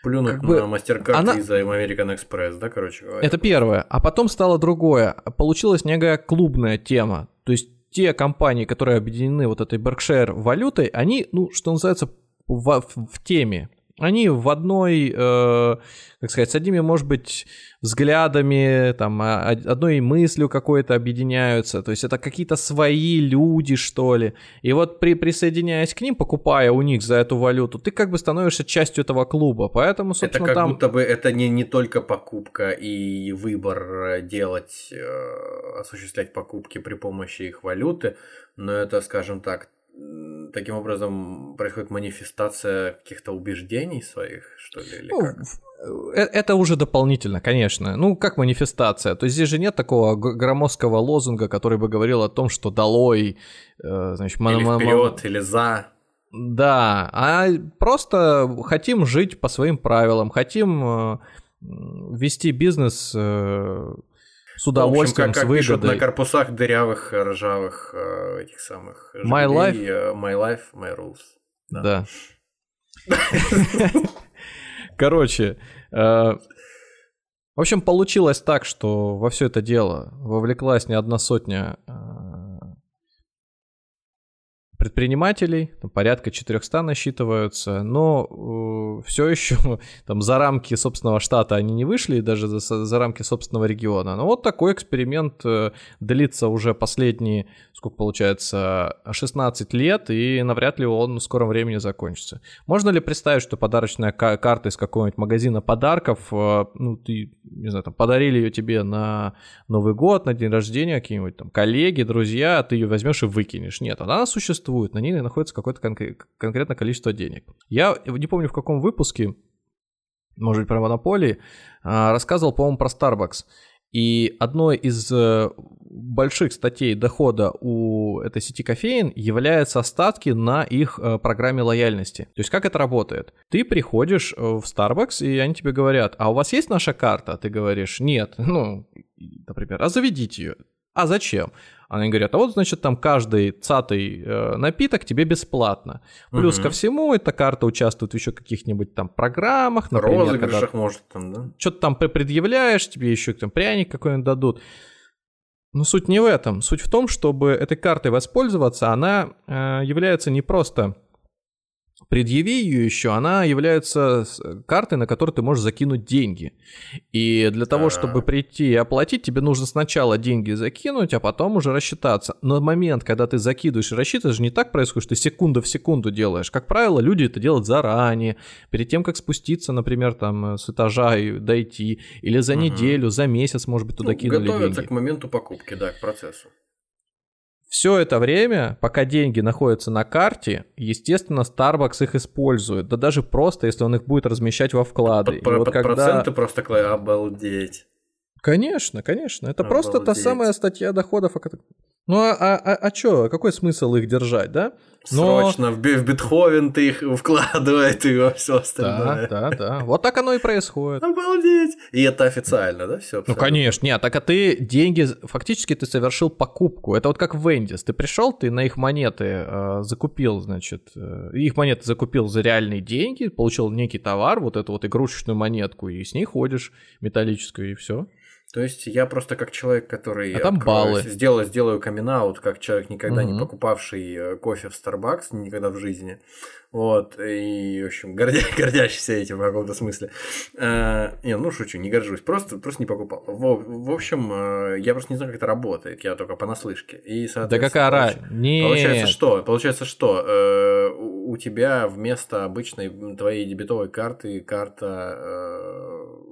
Плюнуть как бы на MasterCard она... из American Express, да, короче говоря. Это первое. А потом стало другое. Получилась некая клубная тема. То есть те компании, которые объединены вот этой Berkshire валютой, они, ну, что называется, в, в, в теме. Они в одной, э, как сказать, с одними, может быть, взглядами, там, а, одной мыслью какой-то объединяются. То есть это какие-то свои люди, что ли. И вот при, присоединяясь к ним, покупая у них за эту валюту, ты как бы становишься частью этого клуба. Поэтому, собственно, это как там... будто бы это не, не только покупка и выбор делать, э, осуществлять покупки при помощи их валюты, но это, скажем так, таким образом происходит манифестация каких-то убеждений своих, что ли, или ну, как? Э, это уже дополнительно, конечно. Ну, как манифестация. То есть здесь же нет такого громоздкого лозунга, который бы говорил о том, что долой, э, значит, или вперед, или за. Да, а просто хотим жить по своим правилам, хотим э, вести бизнес с удовольствием, в общем, как, как с выгодой. пишут на корпусах дырявых, ржавых этих самых My life. My life, my rules. Да. да. Короче, э, в общем, получилось так, что во все это дело вовлеклась не одна сотня э, предпринимателей, там порядка 400 насчитываются, но э, все еще [LAUGHS] там за рамки собственного штата они не вышли, даже за, за рамки собственного региона. Но вот такой эксперимент э, длится уже последние, сколько получается, 16 лет, и навряд ли он в скором времени закончится. Можно ли представить, что подарочная карта из какого-нибудь магазина подарков, э, ну, ты, не знаю, там, подарили ее тебе на Новый год, на день рождения, какие-нибудь там коллеги, друзья, ты ее возьмешь и выкинешь. Нет, она существует существует, на ней находится какое-то конкре- конкретное количество денег. Я не помню в каком выпуске, может быть, про монополии, а, рассказывал, по-моему, про Starbucks. И одной из э, больших статей дохода у этой сети кофеин являются остатки на их э, программе лояльности. То есть как это работает? Ты приходишь э, в Starbucks, и они тебе говорят, а у вас есть наша карта? Ты говоришь, нет. [LAUGHS] Ну, например, а заведите ее. А зачем? Они говорят, а вот, значит, там каждый цатый э, напиток тебе бесплатно. Плюс угу. ко всему, эта карта участвует в еще каких-нибудь там программах. Например, Розыгрышах, может, там, да? Что-то там предъявляешь, тебе еще там пряник какой-нибудь дадут. Но суть не в этом. Суть в том, чтобы этой картой воспользоваться, она э, является не просто предъяви ее еще, она является картой, на которую ты можешь закинуть деньги. И для того, чтобы прийти и оплатить, тебе нужно сначала деньги закинуть, а потом уже рассчитаться. Но момент, когда ты закидываешь и рассчитываешь, не так происходит, что ты секунду в секунду делаешь. Как правило, люди это делают заранее, перед тем, как спуститься, например, там с этажа и дойти, или за угу. неделю, за месяц, может быть, туда ну, кинули готовятся деньги. к моменту покупки, да, к процессу. Все это время, пока деньги находятся на карте, естественно, Starbucks их использует. Да даже просто, если он их будет размещать во вклады. Под, вот под когда... проценты просто обалдеть. Конечно, конечно. Это Обалдеть. просто та самая статья доходов. Ну а, а, а, а чё, какой смысл их держать, да? Но... Срочно в, в Бетховен ты их вкладывает и во все остальное. Да, да, да. Вот так оно и происходит. Обалдеть. И это официально, да, все? Ну, конечно. Нет, так а ты деньги, фактически ты совершил покупку. Это вот как в Вендис. Ты пришел, ты на их монеты э, закупил, значит, э, их монеты закупил за реальные деньги, получил некий товар, вот эту вот игрушечную монетку, и с ней ходишь металлическую, и все. То есть я просто как человек, который а там баллы. Сделаю, сделаю камин как человек, никогда угу. не покупавший э, кофе в Starbucks, никогда в жизни. Вот, и, в общем, [LAUGHS] гордя, гордящийся этим в каком-то смысле. Э, не, ну шучу, не горжусь, просто, просто не покупал. В, в общем, э, я просто не знаю, как это работает, я только понаслышке. И, да какая разница? Получается что? Получается что? Э, у, у тебя вместо обычной твоей дебетовой карты карта... Э,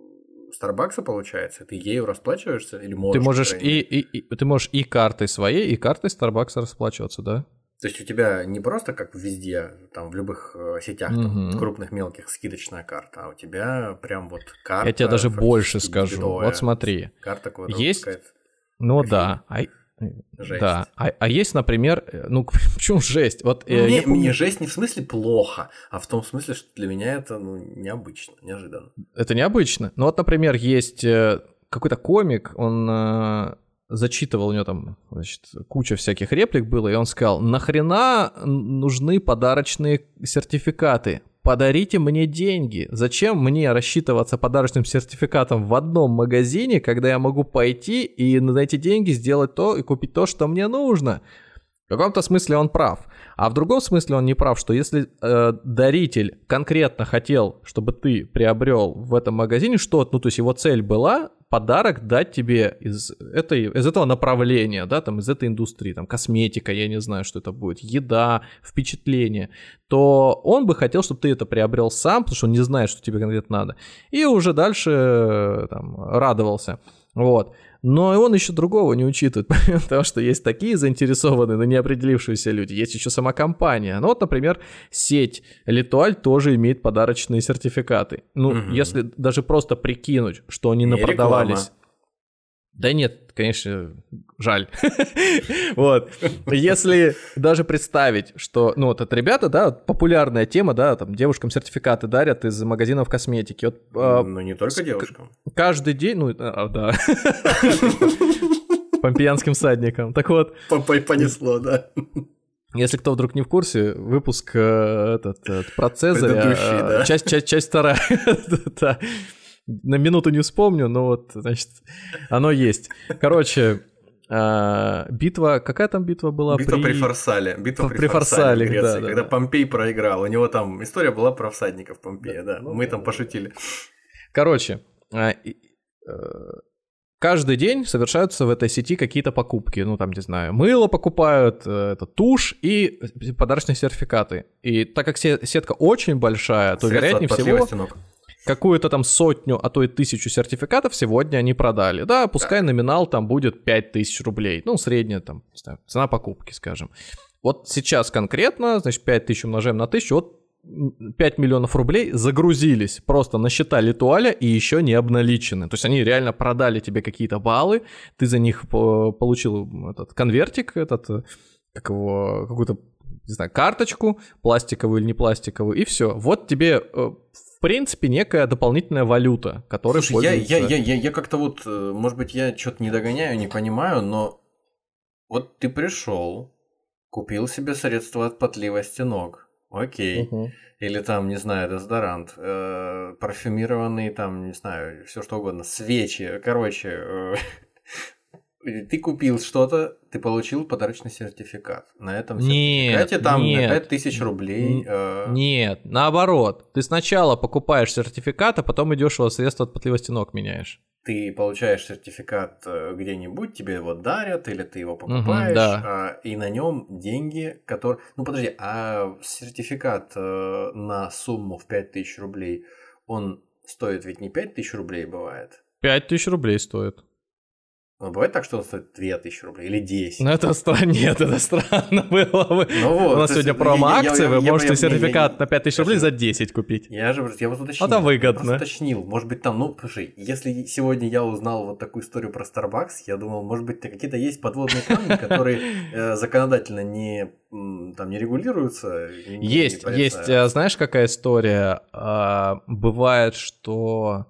Старбакса, получается? Ты ею расплачиваешься или можешь? Ты можешь и, и, и ты можешь и картой своей, и картой Старбакса расплачиваться, да? То есть у тебя не просто как везде, там в любых э, сетях, там, крупных, мелких, скидочная карта, а у тебя прям вот карта. Я тебе даже больше скажу. Вот смотри. Карта есть. Ну да. А Жесть. Да. А, а есть, например, э, ну [LAUGHS] почему жесть? Вот ну, мне, помню... мне жесть не в смысле плохо, а в том смысле, что для меня это ну необычно, неожиданно. Это необычно. Ну вот, например, есть э, какой-то комик, он зачитывал у него там, значит, куча всяких реплик было, и он сказал: "Нахрена нужны подарочные сертификаты? Подарите мне деньги. Зачем мне рассчитываться подарочным сертификатом в одном магазине, когда я могу пойти и на эти деньги сделать то и купить то, что мне нужно? В каком-то смысле он прав. А в другом смысле он не прав, что если э, даритель конкретно хотел, чтобы ты приобрел в этом магазине что-то, ну то есть его цель была подарок дать тебе из, этой, из этого направления, да, там, из этой индустрии, там, косметика, я не знаю, что это будет, еда, впечатление, то он бы хотел, чтобы ты это приобрел сам, потому что он не знает, что тебе конкретно надо, и уже дальше э, там, радовался. Вот. Но и он еще другого не учитывает, [LAUGHS] потому что есть такие заинтересованные, но не определившиеся люди. Есть еще сама компания. Ну вот, например, сеть Литуаль тоже имеет подарочные сертификаты. Ну, угу. если даже просто прикинуть, что они не напродавались... Да нет, конечно, жаль. вот. Если даже представить, что, ну, вот это ребята, да, популярная тема, да, там девушкам сертификаты дарят из магазинов косметики. Вот, а, ну, не только девушкам. Каждый день, ну, а, да. [LAUGHS] Помпеянским садникам. Так вот. Понесло, да. Если кто вдруг не в курсе, выпуск э, этот, этот про Цезаря, э, да? часть, часть, часть вторая. [LAUGHS] на минуту не вспомню, но вот, значит, оно есть. Короче, а, битва, какая там битва была? Битва при, при Фарсале. Битва при, при Фарсале, Греции, да, когда да. Помпей проиграл. У него там история была про всадников Помпея, да. Ну, Мы там пошутили. Короче, а, э, каждый день совершаются в этой сети какие-то покупки. Ну, там, не знаю, мыло покупают, э, это тушь и подарочные сертификаты. И так как сетка очень большая, то, Средства вероятнее всего... Стенок какую-то там сотню, а то и тысячу сертификатов сегодня они продали. Да, пускай номинал там будет 5000 рублей. Ну, средняя там, знаю, цена покупки, скажем. Вот сейчас конкретно, значит, 5000 умножаем на 1000, вот 5 миллионов рублей загрузились просто на счета Литуаля и еще не обналичены. То есть они реально продали тебе какие-то баллы, ты за них получил этот конвертик, этот, как его, какую-то, не знаю, карточку, пластиковую или не пластиковую, и все. Вот тебе э, в принципе, некая дополнительная валюта, которая Слушай, пользуется... я, я, я, я, я как-то вот, э, может быть, я что-то не догоняю, не понимаю, но вот ты пришел, купил себе средства от потливости ног, окей, угу. или там, не знаю, дезодорант, э, парфюмированный там, не знаю, все что угодно, свечи, короче, э, [LAUGHS] ты купил что-то, ты получил подарочный сертификат. На этом Нет, сертификате там нет. на 5000 рублей. э, Нет, наоборот. Ты сначала покупаешь сертификат, а потом идешь его средства от потливости ног меняешь. ты получаешь сертификат э, где-нибудь, тебе его дарят, или ты его покупаешь, да. а, и на нем деньги, которые... Ну подожди, а сертификат э, на сумму в 5000 рублей, он стоит ведь не 5000 рублей бывает? Пять тысяч рублей стоит. Ну, бывает так, что он стоит 2000 рублей или 10. Ну это странно, [LAUGHS] нет, это странно было бы. Ну вот, У нас сегодня промо-акция, я- я- вы можете сертификат на 5000 рублей за 10 купить. Я же я вот уточнил. Это выгодно. я уточнил. Может быть, там, ну, слушай, если сегодня я узнал вот такую историю про Starbucks, я думал, может быть, какие-то есть подводные камни, [LAUGHS] которые э, законодательно не, там, не регулируются. Есть, есть, а, знаешь, какая история? А, Бывает, что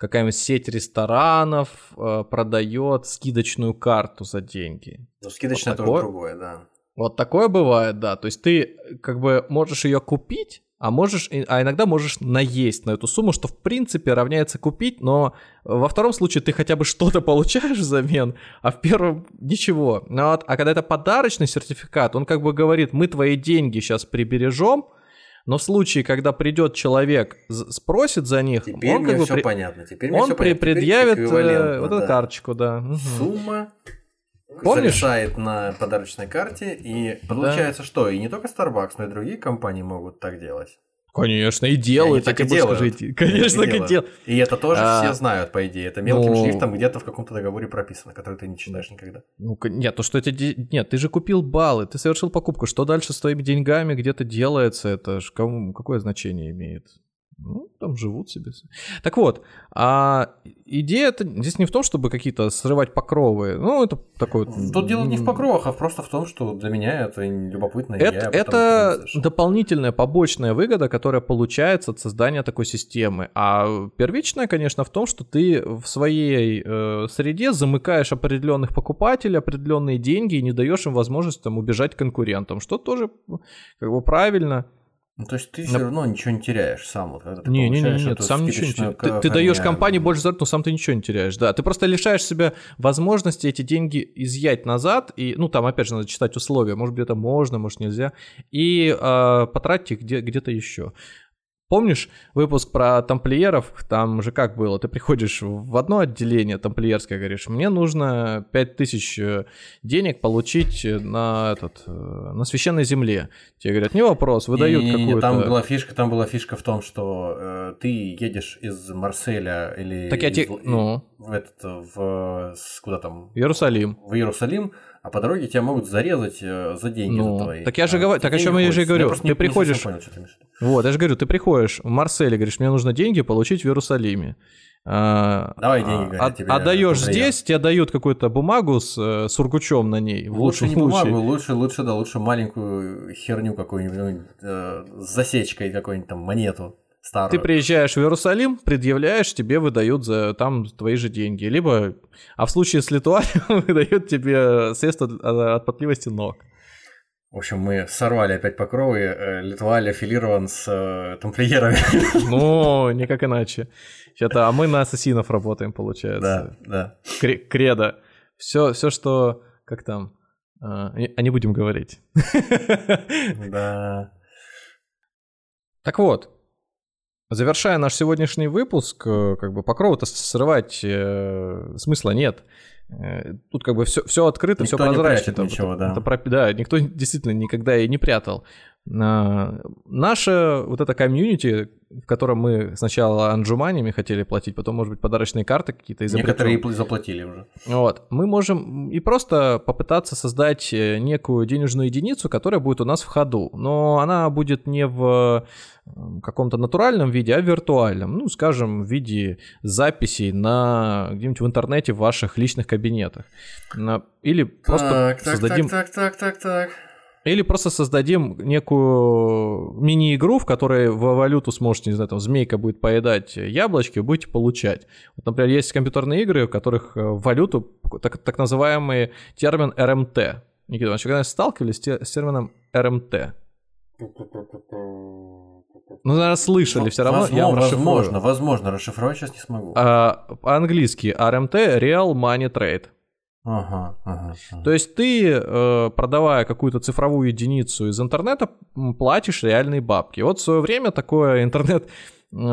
какая-нибудь сеть ресторанов а, продает скидочную карту за деньги. Ну, скидочное вот тоже такое? другое, да. Вот такое бывает, да. То есть ты как бы можешь ее купить, а можешь, а иногда можешь наесть на эту сумму, что в принципе равняется купить, но во втором случае ты хотя бы что-то получаешь взамен, а в первом ничего. Ну вот, а когда это подарочный сертификат, он как бы говорит, мы твои деньги сейчас прибережем, но в случае, когда придет человек, спросит за них, Теперь он мне как бы все при- понятно. Теперь он всё при- понятно. Предъявит э, вот эту да. карточку, да. Сумма Помнишь? зависает на подарочной карте, и получается, что и не только Starbucks, но и другие компании могут так делать. Конечно, и делают, так и делают. скажите. Конечно, так и делают. И это тоже А, все знают, по идее. Это мелким ну- шрифтом где-то в каком-то договоре прописано, который ты не читаешь никогда. Ну, нет, то что это... Нет, ты же купил баллы, ты совершил покупку. Что дальше с твоими деньгами где-то делается, это ж кому, какое значение имеет? Ну, там живут себе. Так вот, а идея это здесь не в том, чтобы какие-то срывать покровы. Ну, это такой... вот, Тут дело не в покровах, а просто в том, что для меня это любопытно. Это, это дополнительная побочная выгода, которая получается от создания такой системы. А первичная, конечно, в том, что ты в своей э, среде замыкаешь определенных покупателей, определенные деньги и не даешь им возможность там, убежать конкурентам, что тоже как бы правильно. Ну, то есть ты все равно ничего не теряешь сам, вот, когда ты Не, не, не, нет, эту сам ничего не теряешь. Ты, ты даешь компании больше зарплаты, но сам ты ничего не теряешь. Да, ты просто лишаешь себя возможности эти деньги изъять назад. И, ну, там, опять же, надо читать условия. Может быть, это можно, может, нельзя. И э, потратить их где- где-то еще. Помнишь выпуск про тамплиеров? Там же как было? Ты приходишь в одно отделение тамплиерское, говоришь, мне нужно 5000 э, денег получить на, этот, э, на священной земле. Тебе говорят, не вопрос, выдают И какую-то... Там была фишка, там была фишка в том, что э, ты едешь из Марселя или Так я из те- ну. в этот в куда там Иерусалим. в Иерусалим, а по дороге тебя могут зарезать э, за деньги Ну, за твои. так я же А говорю- так о деньги чём я же и говорю. просто Ты не- не приходишь- понял, что ты. Вот, я же говорю, ты приходишь в Марселе, говоришь, мне нужно деньги получить в Иерусалиме. А, Давай деньги, а- говорят а- тебе, Отдаешь здесь, тебе дают какую-то бумагу с э, сургучом на ней. Лучше не бумагу, лучше, лучше, да, лучше маленькую херню какую-нибудь э, с засечкой какой-нибудь там монету старую. Ты приезжаешь в Иерусалим, предъявляешь, тебе выдают за там твои же деньги. Либо, а в случае с Литуанием [LAUGHS] выдают тебе средства от, от потливости ног. В общем, мы сорвали опять покровы. Э, Литваль аффилирован с э, тамплиерами. [LAUGHS] Ну, никак иначе. Это, а мы на ассасинов работаем, получается. Да, да. Кре- кредо. Все, все, что... Как там? Не- а не будем говорить. Да. Так вот, завершая наш сегодняшний выпуск, э, как бы покровы-то срывать э, смысла нет. Э, Тут как бы все, все открыто, все Никто не прозрачно. прячет Это- ничего, это- да. это да, никто действительно никогда и не прятал. А, Наша вот эта комьюнити, в котором мы сначала анжуманиями хотели платить, потом, может быть, подарочные карты какие-то изобретем. Некоторые заплатили уже. Вот. Мы можем и просто попытаться создать э, некую денежную единицу, которая будет у нас в ходу. Но она будет не в э, каком-то натуральном виде, а в виртуальном. Ну, скажем, в виде записей на где-нибудь в интернете в ваших личных кабинетах. Или просто так, так, создадим... так, так, так, так, так. Или просто создадим некую мини-игру, в которой вы валюту сможете, не знаю, там, змейка будет поедать яблочки, вы будете получать. Вот, например, есть компьютерные игры, в которых э, в валюту, так, так называемый термин РМТ. Никита, вы когда сталкивались с те- с термином РМТ? Ну, наверное, слышали все равно, я вам Возможно, возможно, возможно, расшифровать сейчас не смогу. А, по-английски RMT – Real Money Trade. Ага, ага. То есть ты, э, продавая какую-то цифровую единицу из интернета, платишь реальные бабки. Вот в свое время такое интернет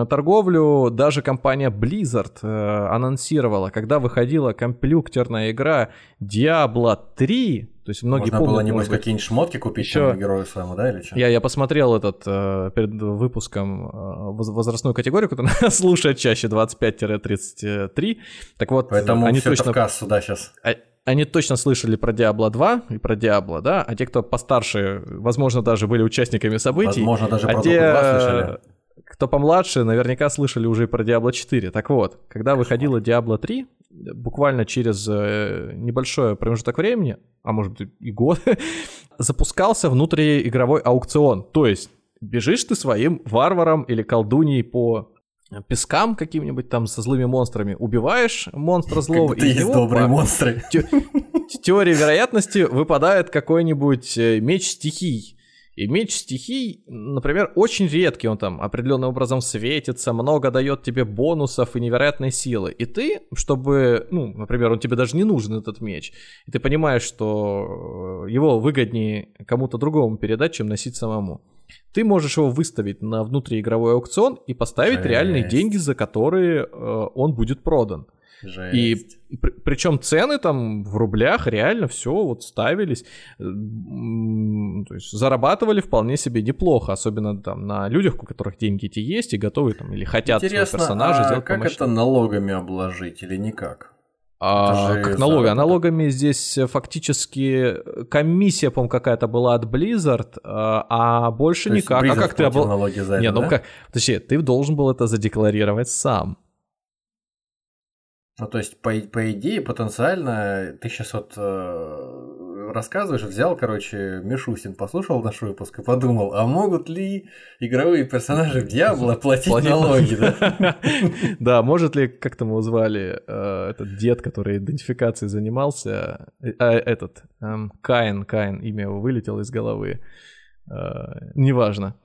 торговлю даже компания Blizzard э, анонсировала, когда выходила компьютерная игра Diablo 3, то есть многие Можно помнят, было, небось, быть, какие-нибудь шмотки купить там герою своему, да, или что? я, я посмотрел этот э, перед выпуском э, воз- возрастную категорию, которая [LAUGHS] слушает чаще 25-33. Так вот, Поэтому они точно в кассу, да, сейчас. а- они точно слышали про Diablo 2 и про Diablo, да, а те, кто постарше, возможно, даже были участниками событий, Возможно, даже а про те, Dota 2 слышали. Кто помладше, наверняка слышали уже и про Diablo 4. Так вот, когда выходила Diablo 3, буквально через э, небольшой промежуток времени, а может и год, [LAUGHS] запускался внутриигровой аукцион. То есть бежишь ты своим варваром или колдуньей по пескам каким-нибудь там со злыми монстрами, убиваешь монстра Как злого, будто и есть него добрые по- монстры. те- [LAUGHS] теории вероятности выпадает какой-нибудь э, меч стихий. И меч стихий, например, очень редкий, он там определенным образом светится, много дает тебе бонусов и невероятной силы. И ты, чтобы, ну, например, он тебе даже не нужен, этот меч, и ты понимаешь, что э, его выгоднее кому-то другому передать, чем носить самому. Ты можешь его выставить на внутриигровой аукцион и поставить реальные Жесть. деньги, за которые э, он будет продан. И Жесть. причем цены там в рублях реально все вот ставились, э, то есть зарабатывали вполне себе неплохо, особенно там на людях, у которых деньги эти есть и готовы там или хотят своего Интересно, персонажа а сделать как помощнее. это налогами обложить или никак? А, же как налоги? А налогами здесь э, фактически э, комиссия, по-моему, какая-то была от Blizzard, а, а больше То никак. А Blizzard как ты обл- налоги за Не, это, ну да? как? Подожди, ты должен был это задекларировать сам. Ну, то есть, по, по идее, потенциально, ты сейчас вот э, рассказываешь, взял, короче, Мишустин, послушал наш выпуск и подумал, а могут ли игровые персонажи в Диабло платить Платить налоги, да? Да, может ли, как там его звали, э, этот дед, который идентификацией занимался, э, а, этот, эм, Каин, Каин, имя его вылетело из головы, Э, неважно.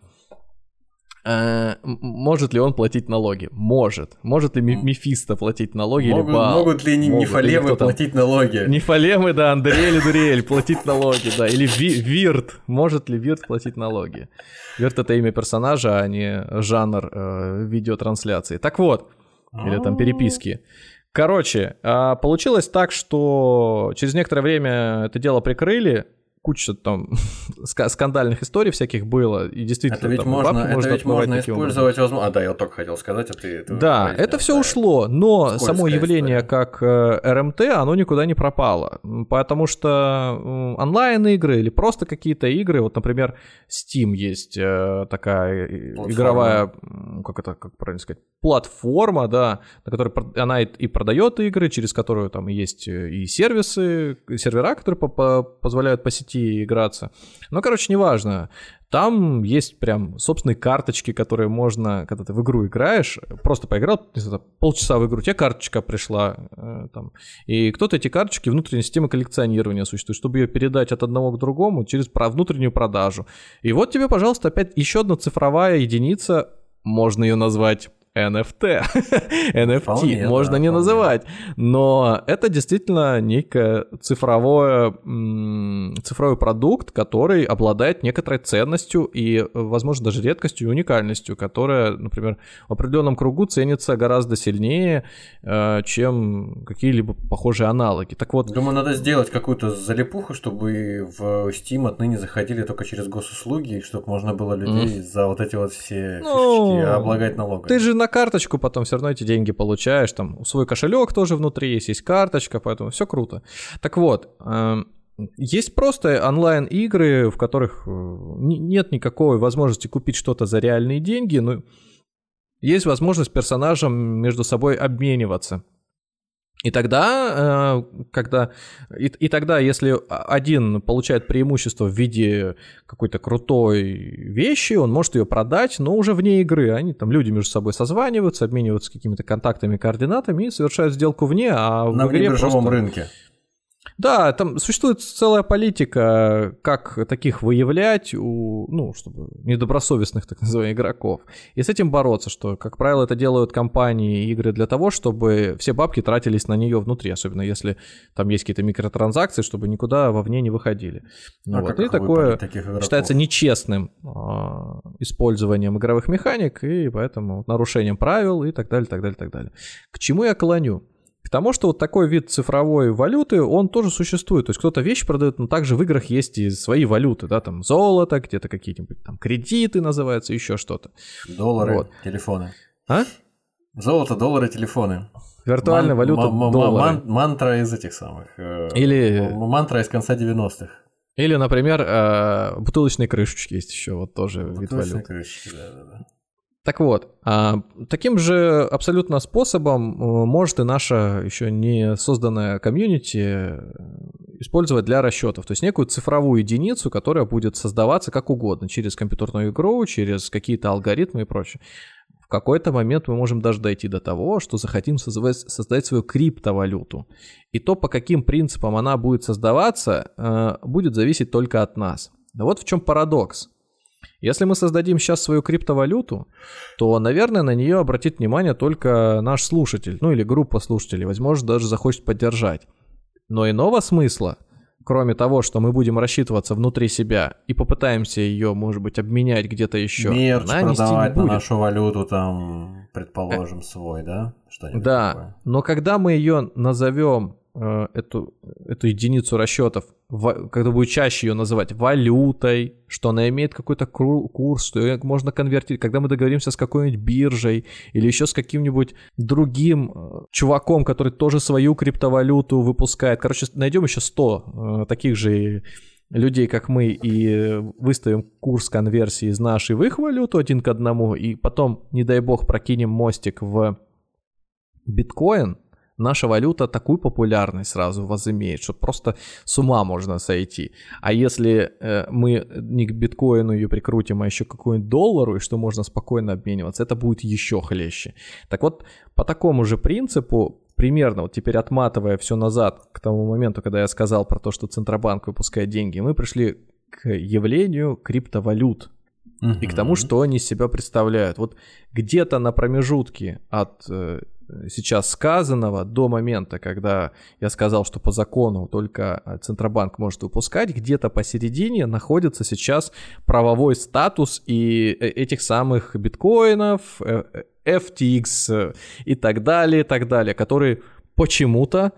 Э, Может ли он платить налоги? Может. Может ли. Мефисто платить налоги Могут, или Баал? могут ли не- Могут. Нефалемы платить налоги? Нефалемы, да, Андрей или Дуриэль платить налоги, да. Или Ви- Вирт. Может ли Вирт платить налоги? Вирт это имя персонажа, а не жанр э, видеотрансляции. Так вот, или там переписки. Короче, а, получилось так, что через некоторое время это дело прикрыли, куча там [LAUGHS] ска- скандальных историй всяких было, и действительно Это ведь там можно, это ведь можно таким образом. использовать возможно. А, да, я только хотел сказать, а ты... ты Да, произнес, это все да. ушло, но само явление история. как э, РМТ, оно никуда не пропало, потому что онлайн-игры или просто какие-то игры, вот, например, Steam есть э, такая Платформа. игровая, как это, как правильно сказать, платформа, да, на которой она и, и продает игры, через которую там есть э, и сервисы, сервера, которые по- по- позволяют сети играться. Ну, короче, неважно. Там есть прям собственные карточки, которые можно, когда ты в игру играешь, просто поиграл, не знаю, полчаса в игру, тебе карточка пришла, э, там, и кто-то эти карточки, внутренняя система коллекционирования существует, чтобы ее передать от одного к другому через про- внутреннюю продажу. И вот тебе, пожалуйста, опять еще одна цифровая единица, можно ее назвать NFT. NFT [LAUGHS] Вполне, можно да, не вполне. называть, но это действительно некое цифровое, цифровой продукт, который обладает некоторой ценностью и, возможно, даже редкостью и уникальностью, которая, например, в определенном кругу ценится гораздо сильнее, э, чем какие-либо похожие аналоги. Так вот, Думаю, надо сделать какую-то залипуху, чтобы в Steam отныне заходили только через госуслуги, чтобы можно было людей за вот эти вот все Ну, фишечки облагать налогами. Ты же на карточку потом все равно эти деньги получаешь, там свой кошелек тоже внутри есть, есть карточка, поэтому все круто. Так вот, эм, есть просто онлайн-игры, в которых э, не- нет никакой возможности купить что-то за реальные деньги, но есть возможность персонажам между собой обмениваться. И тогда, э, когда, и, и тогда, если один получает преимущество в виде какой-то крутой вещи, он может ее продать, но уже вне игры. Они там люди между собой созваниваются, обмениваются какими-то контактами, координатами и совершают сделку вне, а в На игре биржевом просто... рынке. Да, там существует целая политика, как таких выявлять, у, ну, чтобы недобросовестных, так называемых, игроков. И с этим бороться, что, как правило, это делают компании игры для того, чтобы все бабки тратились на нее внутри, особенно если там есть какие-то микротранзакции, чтобы никуда вовне не выходили. Ну, А вот. И такое считается нечестным а, использованием игровых механик и поэтому нарушением правил и так далее, так далее, так далее. К чему я клоню? К тому, что вот такой вид цифровой валюты, он тоже существует. То есть кто-то вещи продает, но также в играх есть и свои валюты, да, там золото, где-то какие-нибудь там кредиты называются, еще что-то. Доллары, Вот. телефоны. А? Золото, доллары, телефоны. Виртуальная Ман- валюта ма- доллары. ман- Мантра из этих самых. э, Или- м- Мантра из конца 90-х. Или, например, э, бутылочные крышечки есть еще, вот тоже вид Бутылочные валюты. крышечки, да-да-да. Так вот, а, таким же абсолютно способом э, может и наша еще не созданная комьюнити э, использовать для расчетов. То есть некую цифровую единицу, которая будет создаваться как угодно, через компьютерную игру, через какие-то алгоритмы и прочее. В какой-то момент мы можем даже дойти до того, что захотим создать свою криптовалюту. И то, по каким принципам она будет создаваться, э, будет зависеть только от нас. Да вот в чем парадокс. Если мы создадим сейчас свою криптовалюту, то, наверное, на нее обратит внимание только наш слушатель, ну или группа слушателей, возможно, даже захочет поддержать. Но иного смысла, кроме того, что мы будем рассчитываться внутри себя и попытаемся ее, может быть, обменять где-то еще, Мерч она продавать на нашу валюту, там, предположим, свой, да? Что-нибудь Да, такое. но когда мы ее назовем, эту, эту единицу расчетов, когда будет чаще ее называть валютой, что она имеет какой-то курс, что ее можно конвертировать, когда мы договоримся с какой-нибудь биржей или еще с каким-нибудь другим э, чуваком, который тоже свою криптовалюту выпускает. Короче, найдем еще 100 э, таких же людей, как мы, и выставим курс конверсии из нашей в их валюту один к одному, и потом, не дай бог, прокинем мостик в биткоин, наша валюта такую популярность сразу возымеет, что просто с ума можно сойти. А если э, мы не к биткоину ее прикрутим, а еще к какому-нибудь доллару, и что можно спокойно обмениваться, это будет еще хлеще. Так вот, по такому же принципу, примерно, вот теперь отматывая все назад к тому моменту, когда я сказал про то, что Центробанк выпускает деньги, мы пришли к явлению криптовалют и к тому, что они из себя представляют. Вот где-то на промежутке от э, сейчас сказанного до момента, когда я сказал, что по закону только э, Центробанк может выпускать, где-то посередине находится сейчас правовой статус и э, этих самых биткоинов, FTX и так далее, и так далее, которые почему-то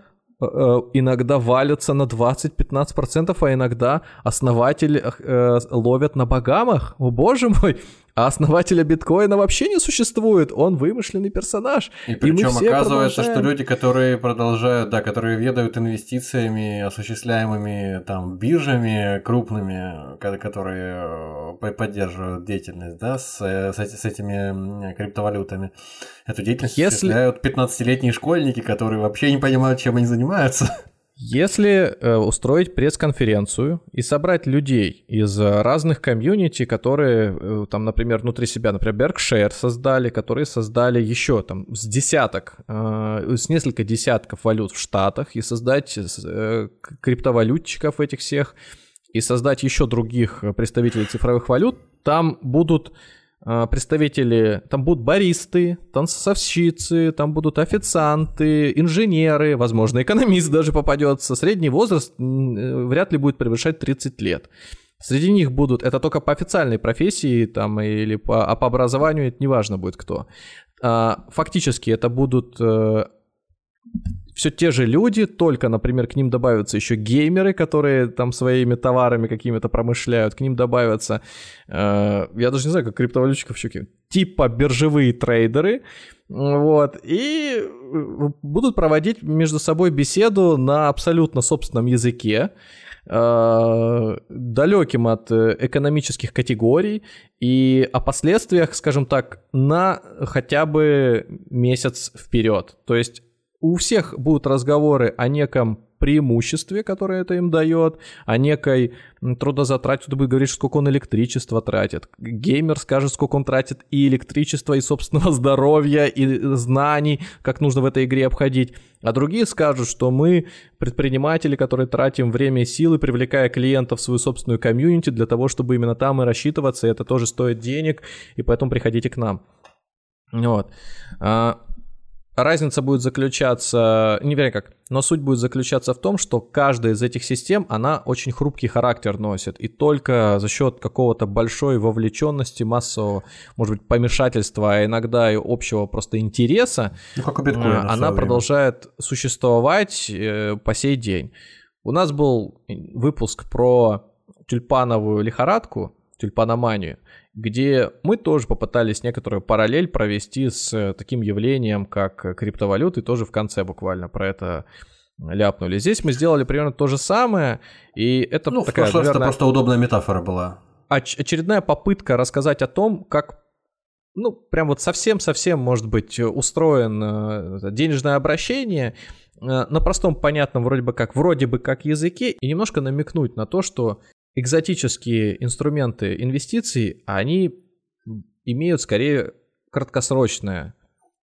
иногда валятся на 20-15%, а иногда основатель э, ловят на Багамах. О боже мой! А основателя биткоина вообще не существует, он вымышленный персонаж. И причем оказывается, что продолжаем. люди, которые продолжают, да, которые ведают инвестициями, осуществляемыми там биржами крупными, ко- которые э, по- поддерживают деятельность, да, с, э, с, с этими криптовалютами, эту деятельность Если- осуществляют 15-летние школьники, которые вообще не понимают, чем они занимаются. Если э, устроить пресс-конференцию и собрать людей из разных комьюнити, которые э, там, например, внутри себя, например, Berkshire создали, которые создали еще там с десяток, э, с несколько десятков валют в Штатах, и создать э, криптовалютчиков этих всех, и создать еще других э, представителей цифровых валют, там будут представители, там будут баристы, танцовщицы, там будут официанты, инженеры, возможно, экономист даже попадется. Средний возраст э, вряд ли будет превышать 30 лет. Среди них будут, это только по официальной профессии там или по, а по образованию это неважно будет кто. А, Фактически это будут все те же люди, только, например, к ним добавятся еще геймеры, которые там своими товарами какими-то промышляют, к ним добавятся, э, я даже не знаю, как криптовалютчиков еще типа биржевые трейдеры, вот, и э, будут проводить между собой беседу на абсолютно собственном языке, э, далеким от э, экономических категорий и о последствиях, скажем так, на хотя бы месяц вперед. То есть у всех будут разговоры о неком преимуществе, которое это им дает, о некой трудозатрате. Кто-то будет говорить, сколько он электричества тратит. Геймер скажет, сколько он тратит и электричества, и собственного [LAUGHS] здоровья, и знаний, как нужно в этой игре обходить. А другие скажут, что мы предприниматели, которые тратим время и силы, привлекая клиентов в свою собственную комьюнити для того, чтобы именно там и рассчитываться, и это тоже стоит денег, и поэтому приходите к нам. Вот. А, разница будет заключаться, не верю как, но суть будет заключаться в том, что каждая из этих систем, она очень хрупкий характер носит, и только за счет какого-то большой вовлеченности, массового, может быть, помешательства, а иногда и общего просто интереса, ну, как у биткоина э, она продолжает существовать э, по сей день. У нас был выпуск про тюльпановую лихорадку, тюльпаноманию, где мы тоже попытались некоторую параллель провести с э, таким явлением, как криптовалюты, тоже в конце буквально про это ляпнули. Здесь мы сделали примерно то же самое, и это ну, такая, в прошлый наверное, это просто удобная метафора была. Оч- очередная попытка рассказать о том, как ну, прям вот совсем-совсем, может быть, устроен э, денежное обращение э, на простом, понятном, вроде бы как, вроде бы как языке, и немножко намекнуть на то, что экзотические инструменты инвестиций, они имеют скорее краткосрочное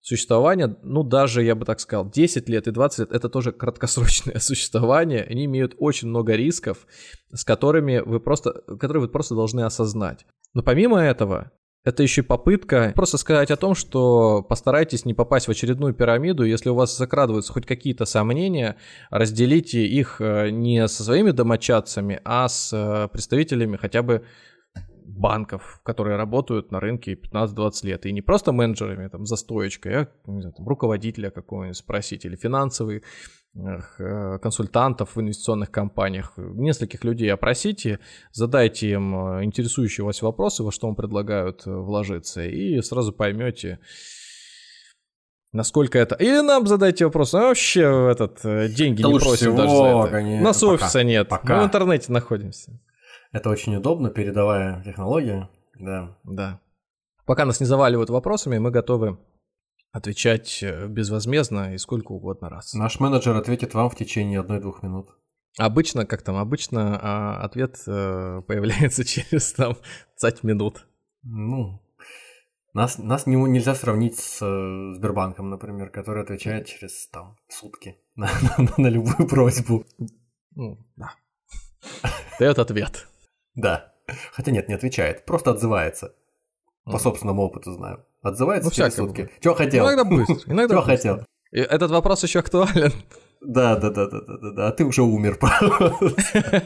существование, ну даже, я бы так сказал, 10 лет и 20 лет, это тоже краткосрочное [LAUGHS] существование, они имеют очень много рисков, с которыми вы просто, которые вы просто должны осознать. Но помимо этого, это еще попытка просто сказать о том, что постарайтесь не попасть в очередную пирамиду. Если у вас закрадываются хоть какие-то сомнения, разделите их э, не со своими домочадцами, а с э, представителями хотя бы банков, которые работают на рынке 15-20 лет. И не просто менеджерами там, за стоечкой, а там, руководителя какого-нибудь спросить, или финансовый консультантов в инвестиционных компаниях, нескольких людей опросите, задайте им э, интересующие вас вопросы, во что вам предлагают э, вложиться, и сразу поймете, насколько это... Или нам задайте вопрос, а вообще этот деньги да не просим всего, даже за это. Конечно, Нас пока, офиса нет, пока. мы в интернете находимся. Это очень удобно, передавая технологию, да. Да. Пока нас не заваливают вопросами, мы готовы отвечать э, безвозмездно и сколько угодно раз. Наш менеджер ответит вам в течение одной-двух минут. Обычно, как там, обычно а, ответ а, [LAUGHS] появляется через там 20 минут. Ну, нас, нас не, нельзя сравнить с э, Сбербанком, например, который отвечает через там сутки [LAUGHS] на, на, на любую просьбу. Ну, да. [LAUGHS] Дает ответ. Да. Хотя нет, не отвечает, просто отзывается. По собственному опыту знаю. Отзывается ну, через сутки. Чего хотел? Иногда быстро. [LAUGHS] Иногда Чего хотел? И этот вопрос еще актуален. Да, да, да, да, да, да, а ты уже умер. [LAUGHS]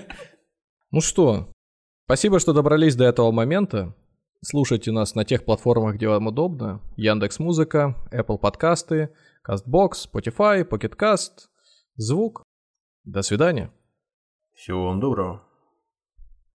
Ну что, спасибо, что добрались до этого момента. Слушайте нас на тех платформах, где вам удобно. Яндекс Музыка, Apple подкасты, CastBox, Spotify, Pocket Cast, Звук. До свидания. Всего вам доброго.